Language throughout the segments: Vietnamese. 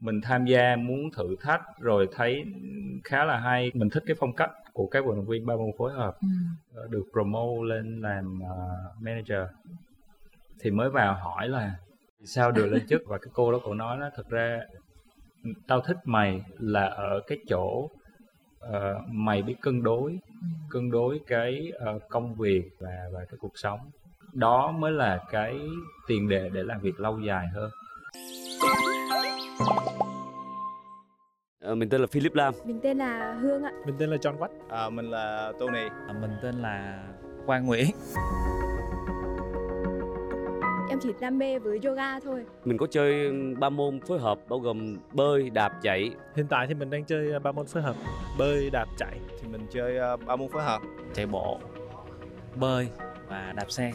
mình tham gia muốn thử thách rồi thấy khá là hay. Mình thích cái phong cách của các vận động viên ba môn phối hợp ừ. được promote lên làm uh, manager. Thì mới vào hỏi là sao được lên chức? Và cái cô đó cô nói nó thật ra tao thích mày là ở cái chỗ uh, mày biết cân đối ừ. cân đối cái uh, công việc và và cái cuộc sống. Đó mới là cái tiền đề để làm việc lâu dài hơn À, mình tên là Philip Lam. Mình tên là Hương ạ. Mình tên là John Watt. À, mình là Tony. À, mình tên là Quang Nguyễn. Em chỉ đam mê với yoga thôi. Mình có chơi ba môn phối hợp bao gồm bơi, đạp, chạy. Hiện tại thì mình đang chơi à, ba môn phối hợp: bơi, đạp, chạy. Thì mình chơi à, ba môn phối hợp: chạy bộ, bơi và đạp xe.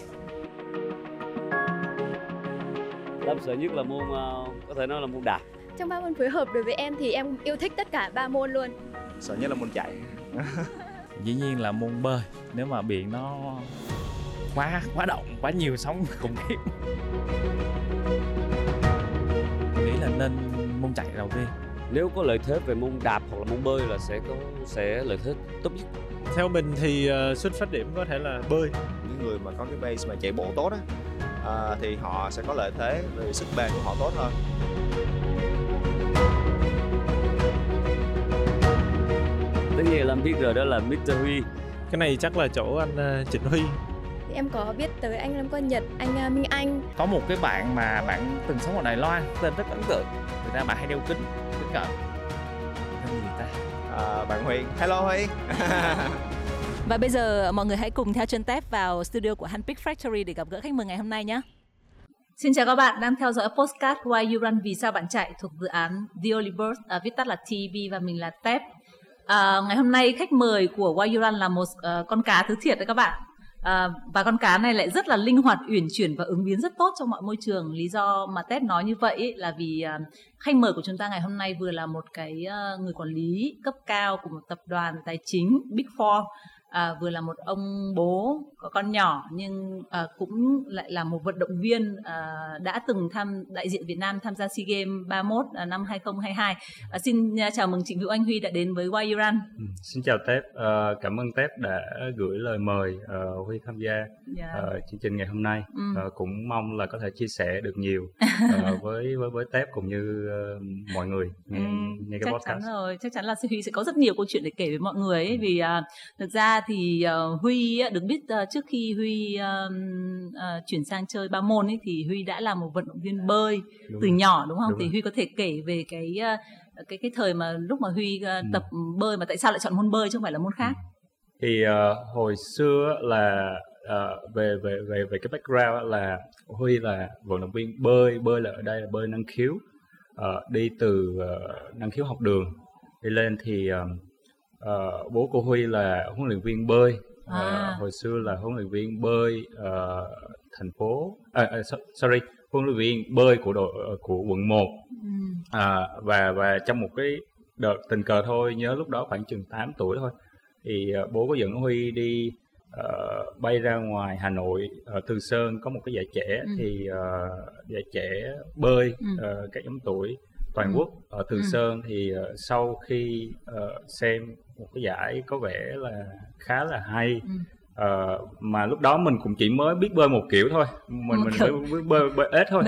Đam sợ nhất là môn uh, có thể nói là môn đạp trong ba môn phối hợp đối với em thì em yêu thích tất cả ba môn luôn. Sợ nhất là môn chạy. Dĩ nhiên là môn bơi. Nếu mà biển nó quá quá động quá nhiều sóng khủng khiếp nghĩ là nên môn chạy đầu tiên. Nếu có lợi thế về môn đạp hoặc là môn bơi là sẽ có sẽ lợi thế tốt nhất. Theo mình thì uh, xuất phát điểm có thể là bơi. Những người mà có cái base mà chạy bộ tốt á uh, thì họ sẽ có lợi thế về sức bền của họ tốt hơn tất nhiên làm biết rồi đó là Mr Huy. Cái này chắc là chỗ anh uh, Trịnh Huy. Thì em có biết tới anh Lâm Quang Nhật, anh uh, Minh Anh. Có một cái bạn mà bạn từng sống ở Đài Loan Tên rất ấn tượng. Người ta bạn hay đeo kính, kính cận Tên gì ta? À, bạn Huy. Hello Huy. Và bây giờ mọi người hãy cùng theo chân Tép vào studio của Handpick Factory để gặp gỡ khách mời ngày hôm nay nhé. Xin chào các bạn đang theo dõi postcard Why You Run Vì Sao Bạn Chạy thuộc dự án The Olivers, à, viết tắt là TV và mình là Tép. À, ngày hôm nay khách mời của Wayuran là một uh, con cá thứ thiệt đấy các bạn. À, và con cá này lại rất là linh hoạt, uyển chuyển và ứng biến rất tốt trong mọi môi trường. Lý do mà Tết nói như vậy là vì uh, khách mời của chúng ta ngày hôm nay vừa là một cái uh, người quản lý cấp cao của một tập đoàn tài chính Big Four à, vừa là một ông bố có con nhỏ nhưng à, cũng lại là một vận động viên à, đã từng tham đại diện Việt Nam tham gia SEA Games 31 à, năm 2022. À, xin à, chào mừng Trịnh Hữu Anh Huy đã đến với Why Iran. Ừ, xin chào Tép, à, cảm ơn Tép đã gửi lời mời uh, Huy tham gia yeah. Dạ. uh, chương trình ngày hôm nay. Ừ. Uh, cũng mong là có thể chia sẻ được nhiều uh, với với với Tép cũng như uh, mọi người nghe, ừ, nghe cái chắc podcast. Chắn rồi, chắc chắn là Huy sẽ có rất nhiều câu chuyện để kể với mọi người ấy, ừ. vì uh, thực ra thì uh, Huy được biết uh, trước khi Huy uh, uh, chuyển sang chơi ba môn ấy thì Huy đã là một vận động viên bơi đúng từ rồi. nhỏ đúng không? Đúng thì rồi. Huy có thể kể về cái uh, cái cái thời mà lúc mà Huy uh, ừ. tập bơi mà tại sao lại chọn môn bơi chứ không phải là môn khác? Ừ. Thì uh, hồi xưa là uh, về về về về cái background là Huy là vận động viên bơi bơi là ở đây là bơi năng khiếu uh, đi từ uh, năng khiếu học đường đi lên thì uh, uh, bố của Huy là huấn luyện viên bơi à. uh, hồi xưa là huấn luyện viên bơi uh, thành phố uh, uh, sorry huấn luyện viên bơi của đội của quận 1 ừ. uh, và và trong một cái đợt tình cờ thôi nhớ lúc đó khoảng chừng 8 tuổi thôi thì uh, bố có dẫn Huy đi uh, bay ra ngoài Hà Nội ở Từ Sơn có một cái giải trẻ ừ. thì uh, giải trẻ bơi ừ. uh, các nhóm tuổi toàn ừ. quốc ở Từ ừ. Sơn thì uh, sau khi uh, xem một cái giải có vẻ là khá là hay ừ. uh, mà lúc đó mình cũng chỉ mới biết bơi một kiểu thôi mình một mình mới biết bơi bơi ếch thôi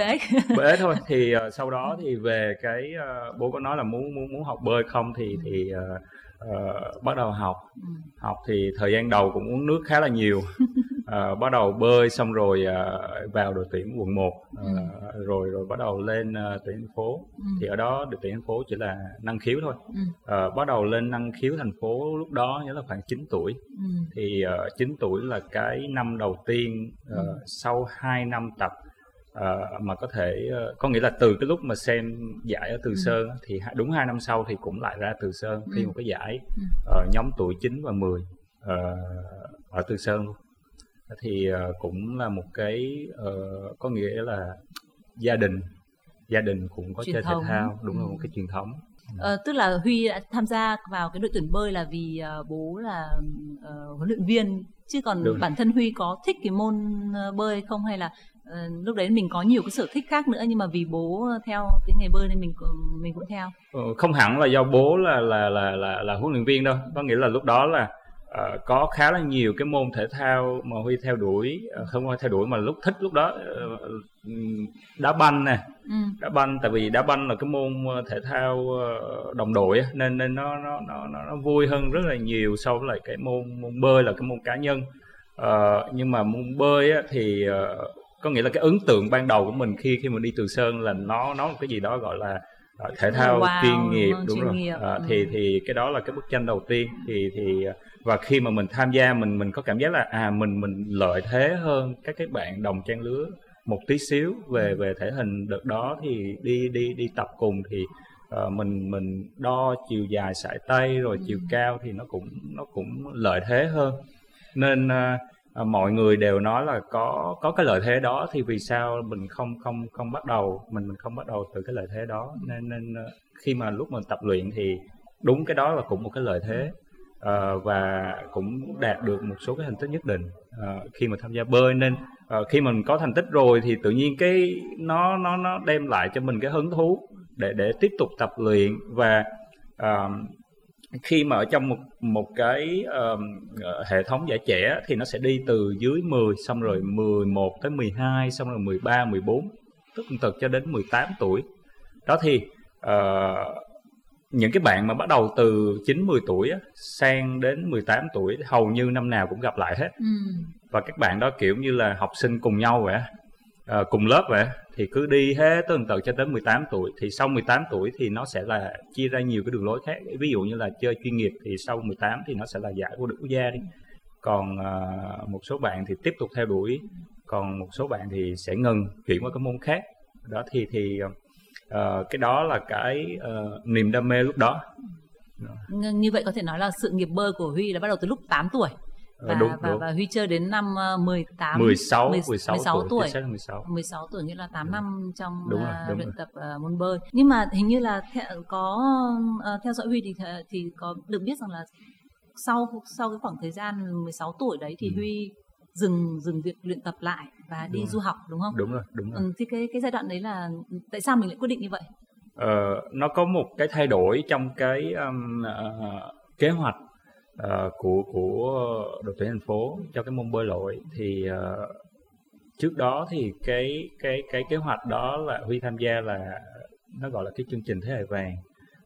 bơi ếch thôi thì uh, sau đó thì về cái uh, bố có nói là muốn muốn muốn học bơi không thì ừ. thì uh, uh, bắt đầu học ừ. học thì thời gian đầu cũng uống nước khá là nhiều uh, bắt đầu bơi xong rồi uh, vào đội tuyển quận 1 uh, ừ. rồi rồi bắt đầu lên uh, tuyển thành phố ừ. thì ở đó đội tuyển thành phố chỉ là năng khiếu thôi ừ. uh, bắt đầu lên năng khiếu thành phố lúc đó nhớ là khoảng 9 tuổi ừ. thì uh, 9 tuổi là cái năm đầu tiên uh, ừ. sau 2 năm tập uh, mà có thể uh, có nghĩa là từ cái lúc mà xem giải ở Từ ừ. Sơn thì đúng hai năm sau thì cũng lại ra Từ Sơn thi ừ. một cái giải uh, nhóm tuổi 9 và 10 uh, ở Từ Sơn luôn thì uh, cũng là một cái uh, có nghĩa là gia đình gia đình cũng có truyền chơi thống. thể thao đúng ừ. là một cái truyền thống Ờ, tức là Huy đã tham gia vào cái đội tuyển bơi là vì uh, bố là uh, huấn luyện viên chứ còn Đúng. bản thân Huy có thích cái môn bơi không hay là ờ, lúc đấy mình có nhiều cái sở thích khác nữa nhưng mà vì bố theo cái nghề bơi nên mình mình cũng theo. Ờ, không hẳn là do bố là là là là là huấn luyện viên đâu. Có nghĩa là lúc đó là ờ, có khá là nhiều cái môn thể thao mà huy theo đuổi ờ, không phải theo đuổi mà lúc thích lúc đó ờ, ừm, đá banh nè. Ừ. đá banh tại vì đá banh là cái môn ờ, thể thao ờ, đồng đội nên nên nó nó nó nó vui hơn rất là nhiều so với lại cái môn môn bơi là cái môn cá nhân. Ờ, nhưng mà môn bơi á, thì ờ, có nghĩa là cái ấn tượng ban đầu của mình khi khi mình đi từ sơn là nó nó một cái gì đó gọi là ờ, thể thao Wow, chuyên nghiệp đúng chuyên rồi. nghiệp, Ờ, ừ. thì thì cái đó là cái bức tranh đầu tiên. Thì thì và khi mà mình tham gia mình mình có cảm giác là à mình mình lợi thế hơn các cái bạn đồng trang lứa một tí xíu về về thể hình đợt đó. Thì đi đi đi tập cùng thì ờ, mình mình đo chiều dài sải tay rồi chiều cao thì nó cũng nó cũng lợi thế hơn. Nên ờ, Ờ, mọi người đều nói là có có cái lợi thế đó thì vì sao mình không không không bắt đầu mình mình không bắt đầu từ cái lợi thế đó? Nên nên ờ, khi mà lúc mình tập luyện thì đúng cái đó là cũng một cái lợi thế Ờ, và cũng đạt được một số cái thành tích nhất định ờ, khi mà tham gia bơi. Nên ờ, khi mình có thành tích rồi thì tự nhiên cái nó nó nó đem lại cho mình cái hứng thú để để tiếp tục tập luyện và ờ, khi mà ở trong một một cái ờ, hệ thống giải trẻ thì nó sẽ đi từ dưới 10 xong rồi 11 tới 12 xong rồi 13 14 tức từ cho đến 18 tuổi. Đó thì ờ, những cái bạn mà bắt đầu từ 9 10 tuổi á, sang đến 18 tuổi hầu như năm nào cũng gặp lại hết. Ừ. và các bạn đó kiểu như là học sinh cùng nhau vậy á, ờ, cùng lớp vậy thì cứ đi hết tương tự cho tới 18 tuổi. Thì sau 18 tuổi thì nó sẽ là chia ra nhiều cái đường lối khác. Ví dụ như là chơi chuyên nghiệp thì sau 18 thì nó sẽ là giải vô địch quốc gia đi. Còn ờ, một số bạn thì tiếp tục theo đuổi. Còn một số bạn thì sẽ ngừng chuyển qua cái môn khác. Đó thì thì uh, cái đó là cái uh, niềm đam mê lúc đó. Như vậy có thể nói là sự nghiệp bơi của Huy là bắt đầu từ lúc 8 tuổi và đúng, và, đúng. và Huy chơi đến năm ờ, 18 16 mười- 16, 16 tuổi, tuổi. chính xác là 16 16 tuổi nghĩa là 8 năm trong Đúng rồi, ờ, đúng luyện rồi. tập ờ, môn bơi. Nhưng mà hình như là the- có ờ, theo dõi Huy thì th- thì có được biết rằng là sau sau cái khoảng thời gian 16 tuổi đấy thì Ừ. Huy dừng dừng việc luyện tập lại và đi Đúng du học đúng không? đúng rồi đúng rồi Ừ, thì cái cái giai đoạn đấy là tại sao mình lại quyết định như vậy? Ờ, nó có một cái thay đổi trong cái um, ờ, kế hoạch uh, của của đội tuyển thành phố cho cái môn bơi lội thì uh, trước đó thì cái cái cái kế hoạch đó là Huy tham gia là nó gọi là cái chương trình thế hệ vàng.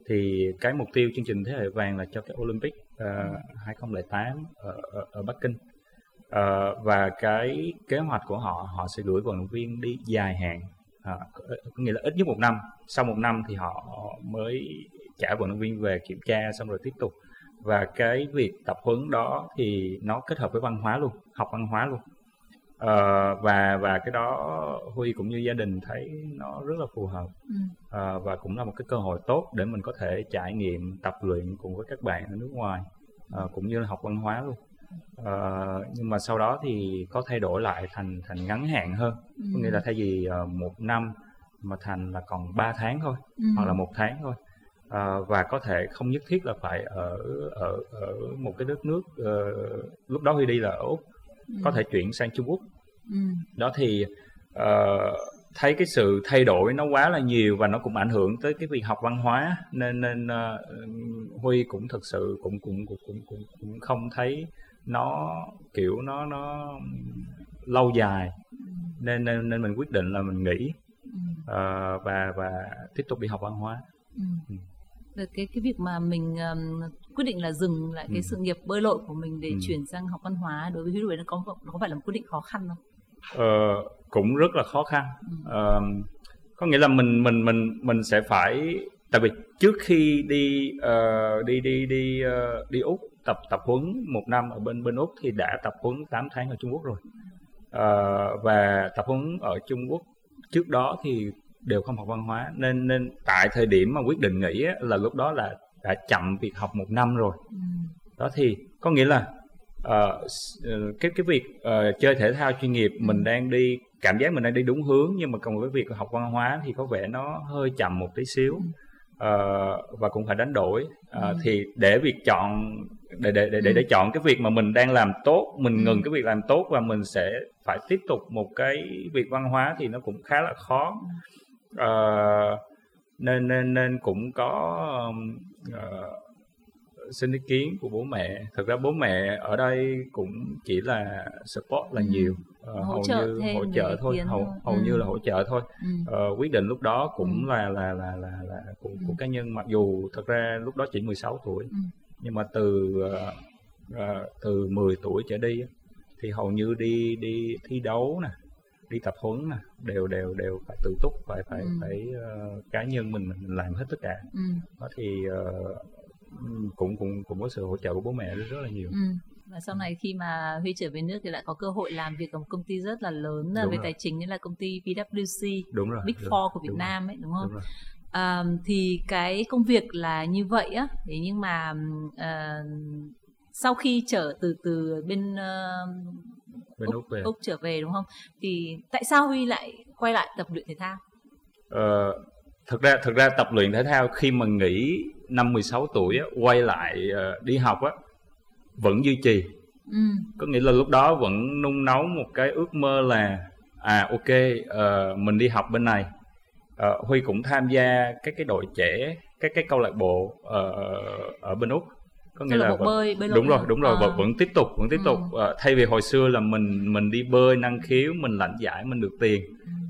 Thì cái mục tiêu chương trình thế hệ vàng là cho cái Olympic ờ, uh, 2008 ở, ở, ở Bắc Kinh. Uh, và cái kế hoạch của họ họ sẽ gửi vận động viên đi dài hạn à, có nghĩa là ít nhất một năm. Sau một năm thì họ mới trả vận động viên về kiểm tra xong rồi tiếp tục và cái việc tập huấn đó thì nó kết hợp với văn hóa luôn học văn hóa luôn Ờ, và và cái đó huy cũng như gia đình thấy nó rất là phù hợp Ừ. Ờ, và cũng là một cái cơ hội tốt để mình có thể trải nghiệm tập luyện cùng với các bạn ở nước ngoài Ờ, cũng như là học văn hóa luôn Ờ, nhưng mà sau đó thì có thay đổi lại thành thành ngắn hạn hơn Ừ. có nghĩa là thay vì một năm mà thành là còn 3 tháng thôi Ừ. hoặc là một tháng thôi Ờ, và có thể không nhất thiết là phải ở ở ở một cái đất nước ờ, lúc đó huy đi là ở úc có thể chuyển sang trung quốc Ừ. đó thì ờ, thấy cái sự thay đổi nó quá là nhiều và nó cũng ảnh hưởng tới cái việc học văn hóa nên nên ờ, huy cũng thực sự cũng cũng cũng cũng cũng, cũng không thấy nó kiểu nó nó lâu dài nên nên nên mình quyết định là mình nghỉ Ừ. ờ, và và tiếp tục đi học văn hóa Ừ. Cái cái việc mà mình um, quyết định là dừng lại cái Ừ. sự nghiệp bơi lội của mình để Ừ. chuyển sang học văn hóa đối với Huy đấy nó có nó có phải là một quyết định khó khăn không? Ờ, cũng rất là khó khăn Ừ. Ờ, có nghĩa là mình mình mình mình sẽ phải tại vì trước khi đi ờ, đi đi đi ờ, đi úc tập tập huấn một năm ở bên bên úc thì đã tập huấn 8 tháng ở trung quốc rồi Ờ, và tập huấn ở trung quốc trước đó thì đều không học văn hóa nên nên tại thời điểm mà quyết định nghỉ á, là lúc đó là đã chậm việc học một năm rồi Ừ. đó thì có nghĩa là ờ, cái cái việc ờ, chơi thể thao chuyên nghiệp mình đang đi cảm giác mình đang đi đúng hướng nhưng mà còn với việc học văn hóa thì có vẻ nó hơi chậm một tí xíu uh, và cũng phải đánh đổi uh, Ừ. thì để việc chọn để để để để, Ừ. để chọn cái việc mà mình đang làm tốt mình Ừ. ngừng cái việc làm tốt và mình sẽ phải tiếp tục một cái việc văn hóa thì nó cũng khá là khó Ờ, nên nên nên cũng có ờ, xin ý kiến của bố mẹ thực ra bố mẹ ở đây cũng chỉ là support là Ừ. nhiều Ờ, Hỗ hầu trợ như hỗ trợ thôi hầu thôi. hầu Ừ. như là hỗ trợ thôi ừ. Ờ, quyết định lúc đó cũng Ừ. là là là là là của, của Ừ. cá nhân mặc dù thật ra lúc đó chỉ 16 tuổi Ừ. nhưng mà từ ờ, ờ, từ 10 tuổi trở đi thì hầu như đi đi thi đấu nè đi tập huấn nè đều đều đều phải tự túc phải phải Ừ. phải ờ, cá nhân mình mình làm hết tất cả Ừ. đó thì ờ, ừm, cũng cũng cũng có sự hỗ trợ của bố mẹ rất, là nhiều Ừ. Và sau này khi mà Huy trở về nước thì lại có cơ hội làm việc ở một công ty rất là lớn là Đúng về rồi. tài chính như là công ty PwC, đúng rồi Big đúng, Four của Việt đúng Nam ấy đúng không? đúng rồi. À, thì cái công việc là như vậy á, thế nhưng mà à, sau khi trở từ từ bên ờ, bên úc về Úc trở về đúng không? Thì tại sao Huy lại quay lại tập luyện thể thao? Ờ, thực ra thực ra tập luyện thể thao khi mà nghỉ năm 16 tuổi á, quay lại ờ, đi học á vẫn duy trì Ừ. có nghĩa là lúc đó vẫn nung nấu một cái ước mơ là à ok ờ, mình đi học bên này Ờ, Huy cũng tham gia các cái đội trẻ các cái câu lạc bộ ờ, ở bên úc có Câu lạc bộ vẫn- bơi, bơi đúng rồi đúng rồi À. vẫn, vẫn tiếp tục vẫn tiếp Ừ. tục Ờ, thay vì hồi xưa là mình mình đi bơi năng khiếu mình lãnh giải mình được tiền.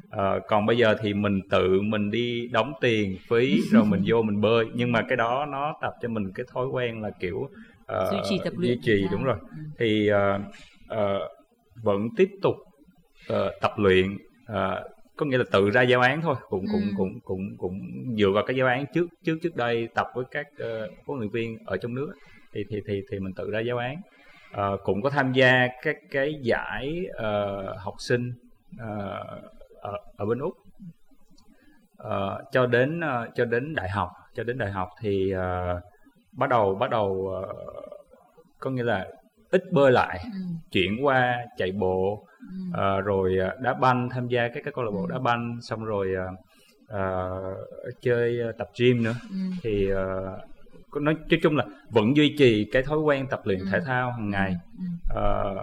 Ờ, còn bây giờ thì mình tự mình đi đóng tiền phí rồi mình vô mình bơi nhưng mà cái đó nó tập cho mình cái thói quen là kiểu ờ, duy trì tập luyện duy trì đúng rồi Ừ. thì ờ, ờ, vẫn tiếp tục ờ, tập luyện ờ, có nghĩa là tự ra giáo án thôi cũng cũng Ừ. cũng cũng cũng dựa vào cái giáo án trước trước trước đây tập với các huấn luyện viên ở trong nước thì thì thì thì mình tự ra giáo án Ờ, cũng có tham gia các cái giải ờ, học sinh ờ, ở, ở bên úc Ờ, cho đến ờ, cho đến đại học cho đến đại học thì ờ, bắt đầu bắt đầu ờ, có nghĩa là ít bơi lại Ừ. chuyển qua chạy bộ Ừ. ờ, rồi đá banh tham gia các cái câu lạc bộ Ừ. đá banh xong rồi ờ, ờ, chơi tập gym nữa Ừ. thì có- nói nói chung là vẫn duy trì cái thói quen tập luyện Ừ. thể thao hàng ngày Ừ. Ờ,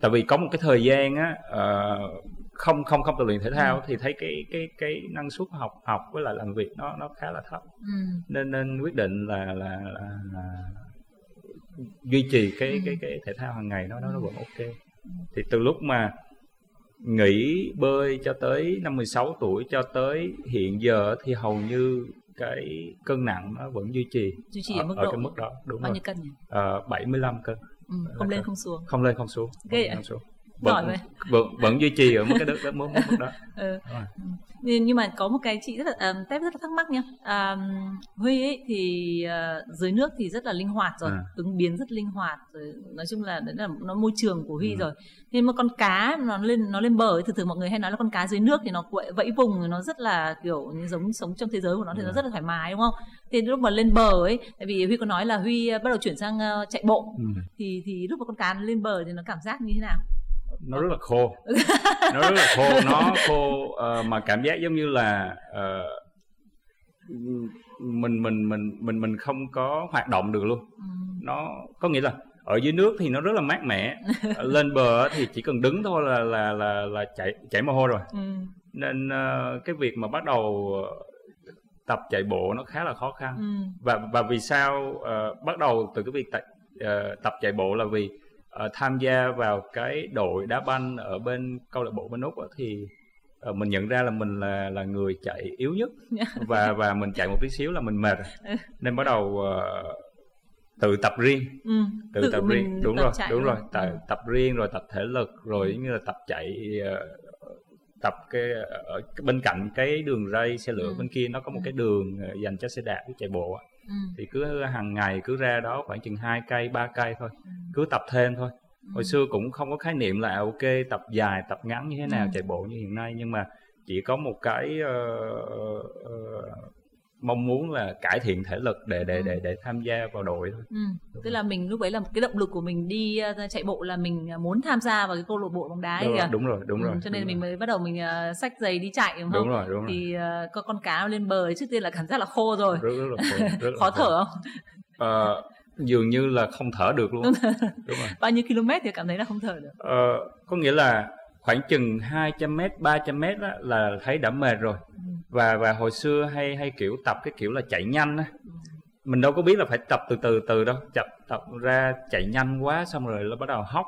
tại vì có một cái thời gian á ờ, không không không tập luyện thể thao Ừ. thì thấy cái cái cái năng suất học học với lại làm việc nó nó khá là thấp Ừ. nên nên quyết định là là, là, là duy trì cái Ừ. cái cái thể thao hàng ngày nó nó nó vẫn ok thì từ lúc mà nghỉ bơi cho tới năm 16 tuổi cho tới hiện giờ thì hầu như cái cân nặng nó vẫn duy trì duy trì ở mức ở độ cái mức đó đúng bao rồi nhiêu cân nhỉ? Ờ, 75 cân Ừ. Không lên không xuống. không lên không xuống Ghê không không xuống vẫn, vậy. vẫn vẫn duy trì ở mức cái mức, mức, mức, đó Ừ. Nhưng mà có một cái chị rất là um, tép rất là thắc mắc nha. Um, Huy ấy thì ờ, dưới nước thì rất là linh hoạt rồi, À. ứng biến rất linh hoạt rồi. Nói chung là đấy là nó môi trường của Huy Ừ. rồi. Nhưng mà con cá nó lên nó lên bờ ấy, thường thường mọi người hay nói là con cá dưới nước thì nó quậy- vẫy vùng nó rất là kiểu như giống sống trong thế giới của nó thì nó Ừ. rất là thoải mái đúng không? Thì lúc mà lên bờ ấy, tại vì Huy có nói là Huy bắt đầu chuyển sang ờ, chạy bộ Ừ. thì thì lúc mà con cá nó lên bờ thì nó cảm giác như thế nào? Nó rất là khô nó rất là khô nó khô ờ, mà cảm giác giống như là ờ, mình mình mình mình mình không có hoạt động được luôn Ừ. nó có nghĩa là ở dưới nước thì nó rất là mát mẻ lên bờ thì chỉ cần đứng thôi là là là là chảy chảy mồ hôi rồi Ừ. nên ờ, cái việc mà bắt đầu tập chạy bộ nó khá là khó khăn Ừ. và và vì sao ờ, bắt đầu từ cái việc tập, ờ, tập chạy bộ là vì ờ, tham gia vào cái đội đá banh ở bên câu lạc bộ bên úc thì ờ, mình nhận ra là mình là là người chạy yếu nhất và và mình chạy một tí xíu là mình mệt rồi. nên bắt đầu ờ, tự tập riêng Ừ. tự, tập mình riêng đúng tập rồi đúng rồi tập, Ừ. tập riêng rồi tập thể lực rồi giống như là tập chạy tập cái ở bên cạnh cái đường ray xe lửa Ừ. bên kia nó có một Ừ. cái đường dành cho xe đạp với chạy bộ. Ừ. thì cứ hàng ngày cứ ra đó khoảng chừng 2 cây 3 cây thôi Ừ. cứ tập thêm thôi hồi Ừ. xưa cũng không có khái niệm là à, ok tập dài tập ngắn như thế nào Ừ. chạy bộ như hiện nay nhưng mà chỉ có một cái ờ, ờ, mong muốn là cải thiện thể lực để để Ừ. để để tham gia vào đội thôi Ừ. Tức là mình lúc đấy là cái động lực của mình đi ờ, chạy bộ là mình ờ, muốn tham gia vào cái câu lạc bộ bóng đá ấy đúng kìa. rồi đúng rồi đúng Ừ, rồi cho nên mình rồi. mới bắt đầu mình ờ, xách giày đi chạy đúng không? đúng rồi đúng rồi Thì ờ, có con cá lên bờ trước tiên là cảm giác là khô rồi. rất rất là khổ, rất là Khó thở không? Ờ, dường như là không thở được luôn. Đúng rồi. Bao nhiêu km thì cảm thấy là không thở được. Ờ, có nghĩa là khoảng chừng 200 m 300 m đó là thấy đã mệt rồi. Ừ. và và hồi xưa hay hay kiểu tập cái kiểu là chạy nhanh á. Mình đâu có biết là phải tập từ từ từ đâu. Tập tập ra chạy nhanh quá xong rồi nó bắt đầu hóc.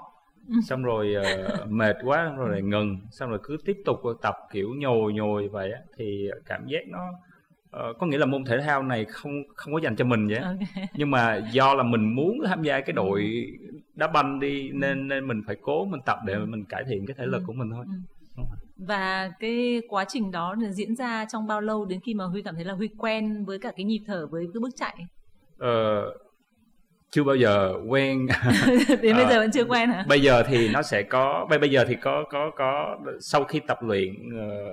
Ừ. xong rồi ờ, mệt quá xong rồi lại ngừng. Xong rồi cứ tiếp tục tập kiểu nhồi nhồi vậy á. Thì cảm giác nó ờ, có nghĩa là môn thể thao này không không có dành cho mình vậy á. Ok. nhưng mà do là mình muốn tham gia cái đội đá banh đi nên nên mình phải cố mình tập để Ừ. mình cải thiện cái thể lực Ừ. của mình thôi Và cái quá trình đó diễn ra trong bao lâu đến khi mà Huy cảm thấy là Huy quen với cả cái nhịp thở với cái bước chạy? ờ, chưa bao giờ quen đến bây Ờ, giờ vẫn chưa quen hả? bây giờ thì nó sẽ có bây bây giờ thì có có có sau khi tập luyện ờ,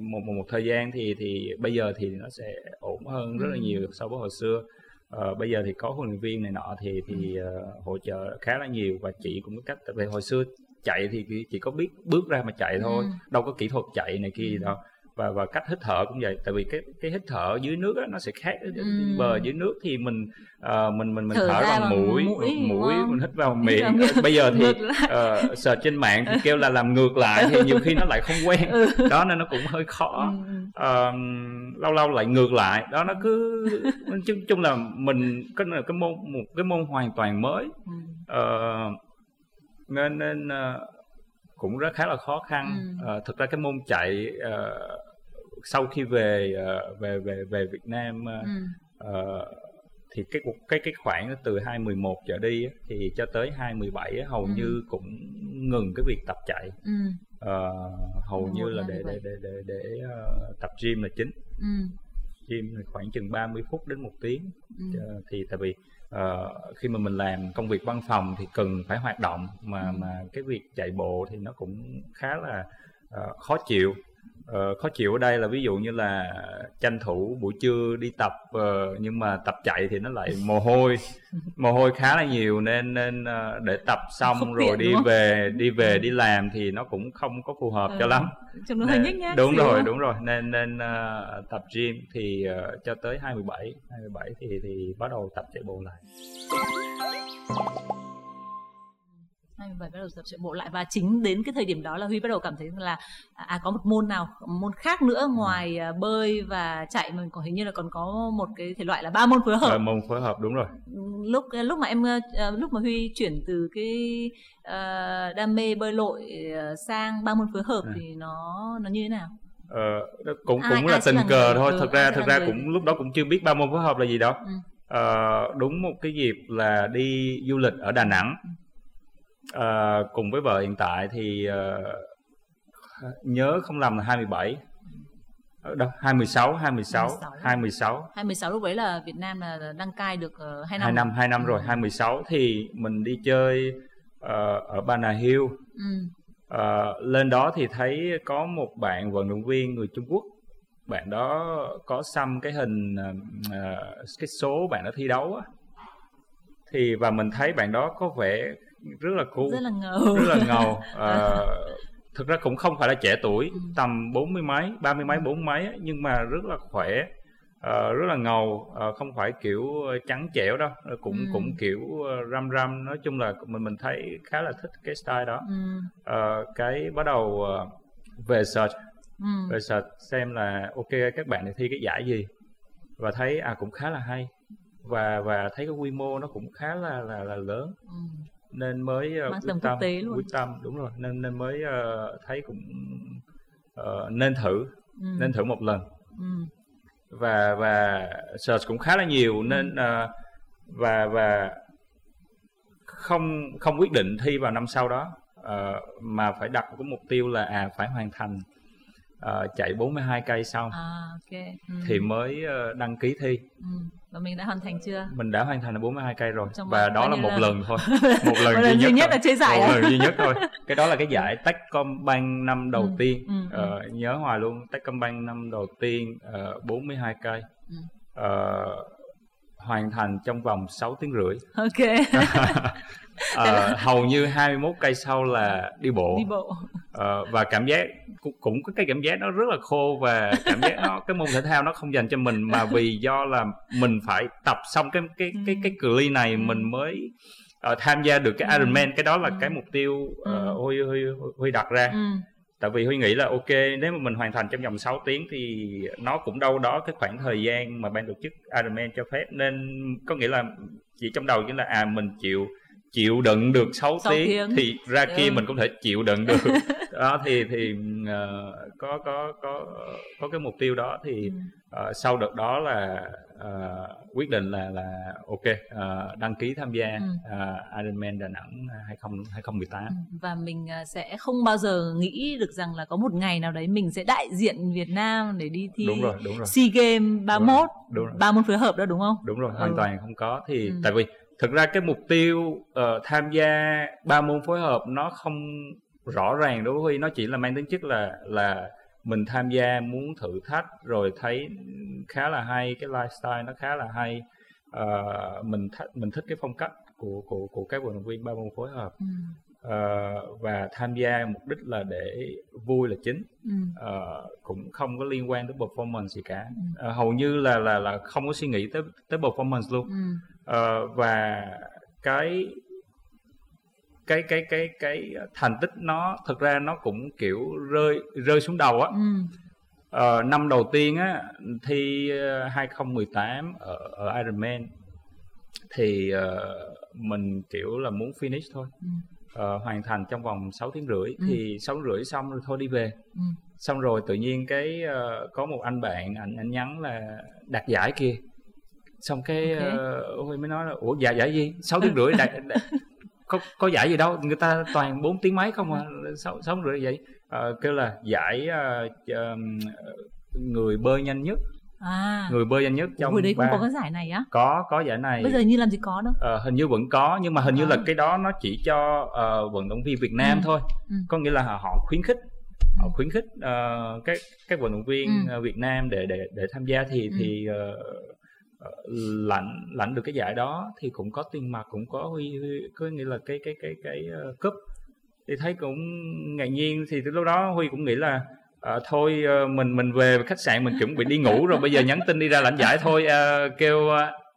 một một một thời gian thì thì bây giờ thì nó sẽ ổn hơn rất là nhiều so với hồi xưa. Ờ, bây giờ thì có huấn luyện viên này nọ thì thì ờ, hỗ trợ khá là nhiều và chị cũng có cách tại vì hồi xưa chạy thì chỉ- có biết bước ra mà chạy thôi Ừ. đâu có kỹ thuật chạy này kia gì đâu và và cách hít thở cũng vậy tại vì cái cái hít thở dưới nước á, nó sẽ khác Ừ. bờ dưới nước thì mình ờ, mình mình mình Thở thở, bằng bằng mũi mũi, đúng mũi mình hít vào miệng bây giờ thì uh, trên mạng thì kêu là làm ngược lại thì nhiều khi nó lại không quen Ừ. đó nên nó cũng hơi khó. Ờ, lâu lâu lại ngược lại đó nó cứ chung chung là mình là cái môn một cái môn hoàn toàn mới. Ờ, nên nên ờ, cũng rất khá là khó khăn Ừ. Ờ, thực ra cái môn chạy ờ, sau khi về ờ, về về về Việt Nam ờ, Ừ. Ờ, thì cái cái cái khoảng từ 2011 trở đi thì cho tới 2017 á, hầu Ừ. như cũng ngừng cái việc tập chạy Ừ. Ờ, hầu 11, như là để để 27. để để để ờ, tập gym là chính Ừ. gym khoảng chừng 30 phút đến một tiếng Ừ. Ờ, thì tại vì uh, khi mà mình làm công việc văn phòng thì cần phải hoạt động mà mà cái việc chạy bộ thì nó cũng khá là uh, khó chịu. Ờ, khó chịu ở đây là ví dụ như là tranh thủ buổi trưa đi tập ờ, nhưng mà tập chạy thì nó lại mồ hôi mồ hôi khá là nhiều nên nên ờ, để tập xong Không rồi đi không? về đi về đi làm thì nó cũng không có phù hợp Ừ. cho lắm Trông nó hơi Nên- nhếch nhác đúng rồi không? đúng rồi nên nên ờ, tập gym thì cho tới 27 27 thì thì bắt đầu tập chạy bộ lại 27 bắt đầu tập chạy bộ lại và chính đến cái thời điểm đó là Huy bắt đầu cảm thấy là à có một môn nào môn khác nữa ngoài à, bơi và chạy mình còn hình như là còn có một cái thể loại là ba môn phối hợp. Ờ, môn phối hợp đúng rồi. Lúc lúc mà em ờ, lúc mà Huy chuyển từ cái ờ, đam mê bơi lội sang ba môn phối hợp Ừ. thì nó nó như thế nào? Ờ, cũng Ai- cũng là tình là cờ người- thôi. ừ, thực ai ra là ra người- cũng lúc đó cũng chưa biết ba môn phối hợp là gì đâu Ừ. Ờ, đúng một cái dịp là đi du lịch ở Đà Nẵng Ờ, cùng với vợ hiện tại thì ờ, nhớ không lầm là 27 Ờ, đâu? 26 26 26. 26 2016 lúc đấy là Việt Nam là đăng cai được uh, 2 năm. Hai năm hai năm rồi Ừ. 26 thì mình đi chơi ờ, ở Bana Hill. Ừ. Ờ, lên đó thì thấy có một bạn vận động viên người Trung Quốc. Bạn đó có xăm cái hình ờ, cái số bạn đó thi đấu á. Thì và mình thấy bạn đó có vẻ rất là cool rất là ngầu rất là ngầu Ờ, thực ra cũng không phải là trẻ tuổi Ừ. tầm bốn mươi mấy ba mươi mấy bốn mấy nhưng mà rất là khỏe Ờ, rất là ngầu Ờ, không phải kiểu trắng trẻo đâu cũng Ừ. cũng kiểu răm răm nói chung là mình mình thấy khá là thích cái style đó ừ. Ờ, cái bắt đầu về search Ừ. về search xem là ok các bạn này thi cái giải gì và thấy à cũng khá là hay và và thấy cái quy mô nó cũng khá là là là lớn Ừ. nên mới ờ, Mang quốc tâm tế luôn. quyết tâm đúng rồi nên nên mới ờ, thấy cũng ờ, nên thử Ừ. nên thử một lần Ừ. và và search cũng khá là nhiều nên ờ, và và không không quyết định thi vào năm sau đó ờ, mà phải đặt cái mục tiêu là à phải hoàn thành ờ, chạy 42 cây xong à ok ừ. thì mới ờ, đăng ký thi ừ. và mình đã hoàn thành chưa mình đã hoàn thành được 42 cây rồi Trong và đó là một lần? lần thôi một lần, Một lần duy nhất thôi. là chơi giải một à? lần duy nhất thôi cái đó là cái giải Techcombank năm đầu Ừ, tiên ừ, Ờ, nhớ hoài luôn Techcombank năm đầu tiên uh, 42 cây Ừ. uh, hoàn thành trong vòng 6 tiếng rưỡi ok uh, hầu như 21 cây sau là đi bộ, đi bộ. Uh, và cảm giác cũng, cũng có cái cảm giác nó rất là khô và cảm giác nó cái môn thể thao nó không dành cho mình mà vì do là mình phải tập xong cái cái cái cái, cái cự ly này ừ. mình mới uh, tham gia được cái ừ. Ironman cái đó là ừ. cái mục tiêu uh, Huy, Huy, Huy đặt ra ừ tại vì huy nghĩ là ok nếu mà mình hoàn thành trong vòng 6 tiếng thì nó cũng đâu đó cái khoảng thời gian mà ban tổ chức Ironman cho phép nên có nghĩa là chỉ trong đầu chỉ là à mình chịu chịu đựng được 6, 6 tiếng, tiếng thì ra ừ. kia mình cũng thể chịu đựng được đó thì thì uh, có có có có cái mục tiêu đó thì uh, sau đợt đó là uh, quyết định là là ok uh, đăng ký tham gia ừ. uh, Ironman Đà Nẵng 20 2018 ừ, và mình sẽ không bao giờ nghĩ được rằng là có một ngày nào đấy mình sẽ đại diện Việt Nam để đi thi đúng rồi, đúng rồi. SEA Games 31 đúng rồi. ba môn phối hợp đó đúng không? Đúng rồi, hoàn ừ. toàn không có thì ừ. tại vì thực ra cái mục tiêu uh, tham gia ba môn phối hợp nó không rõ ràng đối với Huy nó chỉ là mang tính chất là là mình tham gia muốn thử thách rồi thấy khá là hay cái lifestyle nó khá là hay uh, mình th- mình thích cái phong cách của của của các vận động viên ba môn phối hợp ừ. uh, và tham gia mục đích là để vui là chính ừ. uh, cũng không có liên quan tới performance gì cả ừ. uh, hầu như là là là không có suy nghĩ tới tới performance luôn ừ. Uh, và cái cái cái cái cái thành tích nó thực ra nó cũng kiểu rơi rơi xuống đầu á ừ. ờ, năm đầu tiên á thi 2018 ờ, ở ở Ironman thì uh, mình kiểu là muốn finish thôi ừ. uh, hoàn thành trong vòng 6 tiếng rưỡi ừ. thì sáu rưỡi xong rồi thôi đi về ừ. xong rồi tự nhiên cái uh, có một anh bạn anh anh nhắn là đạt giải kia xong cái okay. uh, mới nói là ủa giải giải gì sáu tiếng rưỡi đạt, đạt có có giải gì đâu người ta toàn 4 tiếng mấy không à sáu sáu rưỡi vậy à, kêu là giải uh, người bơi nhanh nhất à người bơi nhanh nhất trong hồi đấy ba... không có cái giải này á có có giải này bây giờ như làm gì có đâu à, hình như vẫn có nhưng mà hình à. như là cái đó nó chỉ cho uh, vận động viên Việt Nam ừ. thôi ừ. có nghĩa là họ khuyến khích họ khuyến khích uh, các các vận động viên ừ. Việt Nam để để để tham gia thì ừ. thì uh, lãnh lãnh được cái giải đó thì cũng có tiền mặt cũng có huy, huy có nghĩa là cái cái cái cái uh, cúp. Thì thấy cũng ngạc nhiên thì từ lúc đó huy cũng nghĩ là à, thôi uh, mình mình về khách sạn mình chuẩn bị đi ngủ rồi bây giờ nhắn tin đi ra lãnh giải thôi uh, kêu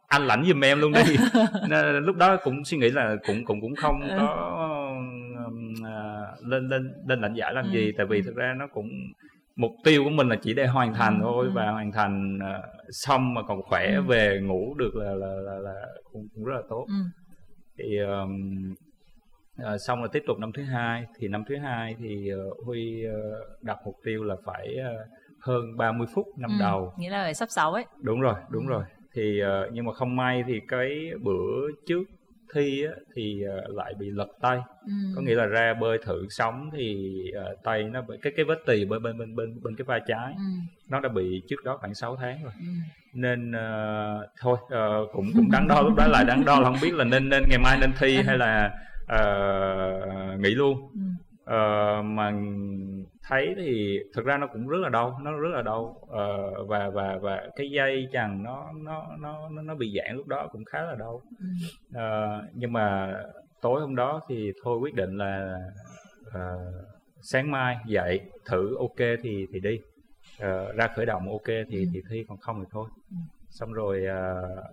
anh lãnh giùm em luôn đi. Nên, lúc đó cũng suy nghĩ là cũng cũng cũng không có uh, lên lên lên lãnh giải làm ừ. gì tại vì thực ra nó cũng mục tiêu của mình là chỉ để hoàn thành ừ, thôi ừ. và hoàn thành uh, xong mà còn khỏe ừ. về ngủ được là là là, là cũng, cũng rất là tốt. Thì um, uh, xong rồi tiếp tục năm thứ hai thì năm thứ hai thì uh, huy uh, đặt mục tiêu là phải uh, hơn 30 phút năm ừ, đầu. nghĩa là sắp 6 ấy. Đúng rồi đúng rồi. Thì uh, nhưng mà không may thì cái bữa trước thi á, thì uh, lại bị lật tay ừ. có nghĩa là ra bơi thử sống thì uh, tay nó bị cái cái vết tì bên bên bên bên bên cái vai trái ừ. nó đã bị trước đó khoảng 6 tháng rồi ừ. nên uh, thôi uh, cũng cũng đắn đo lúc đó lại đắn đo là không biết là nên nên ngày mai nên thi hay là uh, nghỉ luôn ừ. uh, mà thấy thì thực ra nó cũng rất là đau nó rất là đau. Uh, và và và cái dây chằng nó nó nó nó bị giãn lúc đó cũng khá là đau. Uh, nhưng mà tối hôm đó thì thôi quyết định là uh, sáng mai dậy thử ok thì thì đi. Uh, ra khởi động ok thì ừ. thì thi còn không thì thôi. Ừ. xong rồi uh,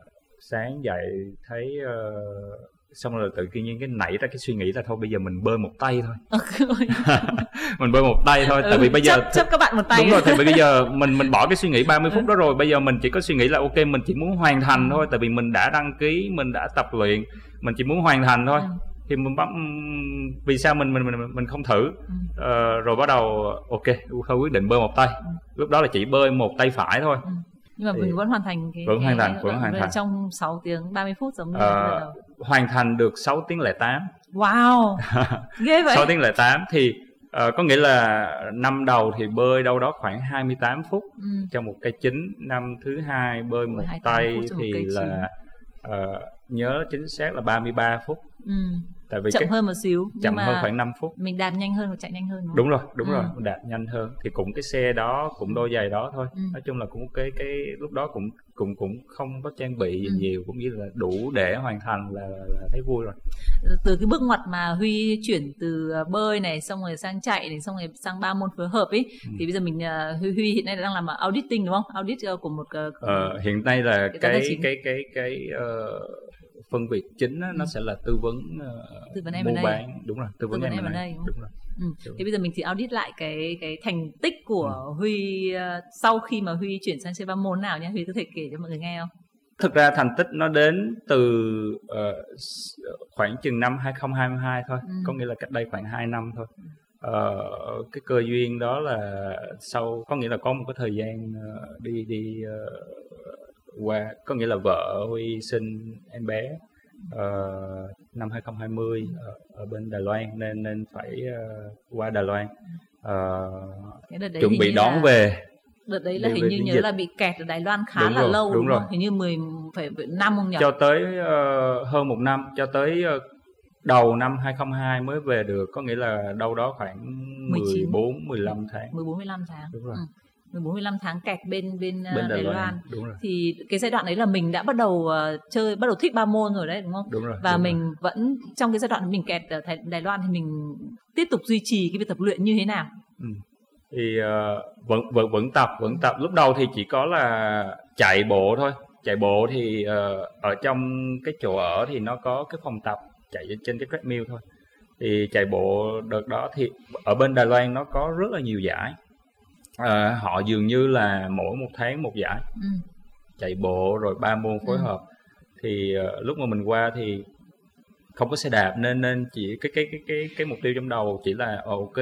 sáng dậy thấy uh, xong rồi tự nhiên cái nảy ra cái suy nghĩ là thôi bây giờ mình bơi một tay thôi. Mình bơi một tay thôi ừ, tại vì bây giờ chấp, chấp các bạn một tay. Đúng rồi thì bây giờ mình mình bỏ cái suy nghĩ 30 phút đó rồi bây giờ mình chỉ có suy nghĩ là ok mình chỉ muốn hoàn thành thôi tại vì mình đã đăng ký mình đã tập luyện mình chỉ muốn hoàn thành thôi. Ừ. thì mình bấm vì sao mình mình mình mình không thử? Ừ. ờ, rồi bắt đầu ok thôi quyết định bơi một tay. Ừ. lúc đó là chỉ bơi một tay phải thôi. Ừ. Nhưng mà thì mình vẫn hoàn thành cái vẫn hoàn thành vẫn hoàn thành. trong 6 tiếng 30 phút giống như à, hoàn thành được 6 tiếng 08 wow ghê vậy. 6 tiếng 08 thì uh, có nghĩa là năm đầu thì bơi đâu đó khoảng 28 phút ừ. cho một cây chính năm thứ hai bơi một tay thì là uh, nhớ chính xác là 33 phút ừ. tại vì chậm cái, hơn một xíu chậm hơn khoảng 5 phút mình đạp nhanh hơn hoặc chạy nhanh hơn đúng không? đúng rồi đúng Ừ. rồi đạp nhanh hơn thì cũng cái xe đó cũng đôi giày đó thôi Ừ. nói chung là cũng cái cái lúc đó cũng cũng cũng không có trang bị gì Ừ. nhiều cũng như là đủ để hoàn thành là, là thấy vui rồi từ cái bước ngoặt mà Huy chuyển từ ờ, bơi này xong rồi sang chạy này xong rồi sang ba môn phối hợp ấy Ừ. thì bây giờ mình ờ, Huy Huy hiện nay đang làm auditing đúng không? Audit ờ, của một ờ, Ờ, hiện nay là Cái cái chính. cái cái cái ờ, phân việc chính á, nó Ừ. sẽ là tư vấn ờ, Tư vấn mua M&A. bán đúng rồi tư vấn vấn M&A, M&A, đúng đúng rồi Ừ. Đúng. Thì bây giờ mình chỉ audit lại cái cái thành tích của Ừ. Huy ờ, sau khi mà Huy chuyển sang chơi ba môn nào nhé. Huy có thể kể cho mọi người nghe không? thực ra thành tích nó đến từ s- khoảng chừng năm 2022 thôi Ừ. có nghĩa là cách đây khoảng 2 năm thôi Ờ, cái cơ duyên đó là sau có nghĩa là có một cái thời gian ờ, đi đi ờ, qua có nghĩa là vợ Huy sinh em bé ờ, năm 2020 ở, ở bên Đài Loan nên nên phải ờ, qua Đài Loan Ờ, đấy chuẩn bị đón là, về Đợt đấy là hình như nhớ dịch. là bị kẹt ở Đài Loan khá Đúng là rồi, lâu đúng đúng, rồi. Hình như 10 phải năm không nhỉ? cho tới ờ, hơn một năm cho tới ờ, đầu năm 2022 mới về được có nghĩa là đâu đó khoảng 19. 14 15 tháng 14 15 tháng. Đúng rồi. Ừ. 14 15 tháng kẹt bên bên, ờ, bên Đài, Đài Loan. Loan đúng rồi Thì cái giai đoạn đấy là mình đã bắt đầu ờ, chơi bắt đầu thích ba môn rồi đấy đúng không? đúng rồi và đúng mình rồi. vẫn trong cái giai đoạn mình kẹt ở Đài Loan thì mình tiếp tục duy trì cái việc tập luyện như thế nào? thì ờ, vẫn vẫn vẫn tập vẫn tập lúc đầu thì chỉ có là chạy bộ thôi chạy bộ thì ờ, ở trong cái chỗ ở thì nó có cái phòng tập chạy trên cái treadmill thôi thì chạy bộ đợt đó thì ở bên Đài Loan nó có rất là nhiều giải Ờ, họ dường như là mỗi một tháng một giải. Ừ. chạy bộ rồi ba môn phối Ừ. hợp. Thì ờ, lúc mà mình qua thì không có xe đạp nên nên chỉ cái cái cái cái cái mục tiêu trong đầu chỉ là ờ, ok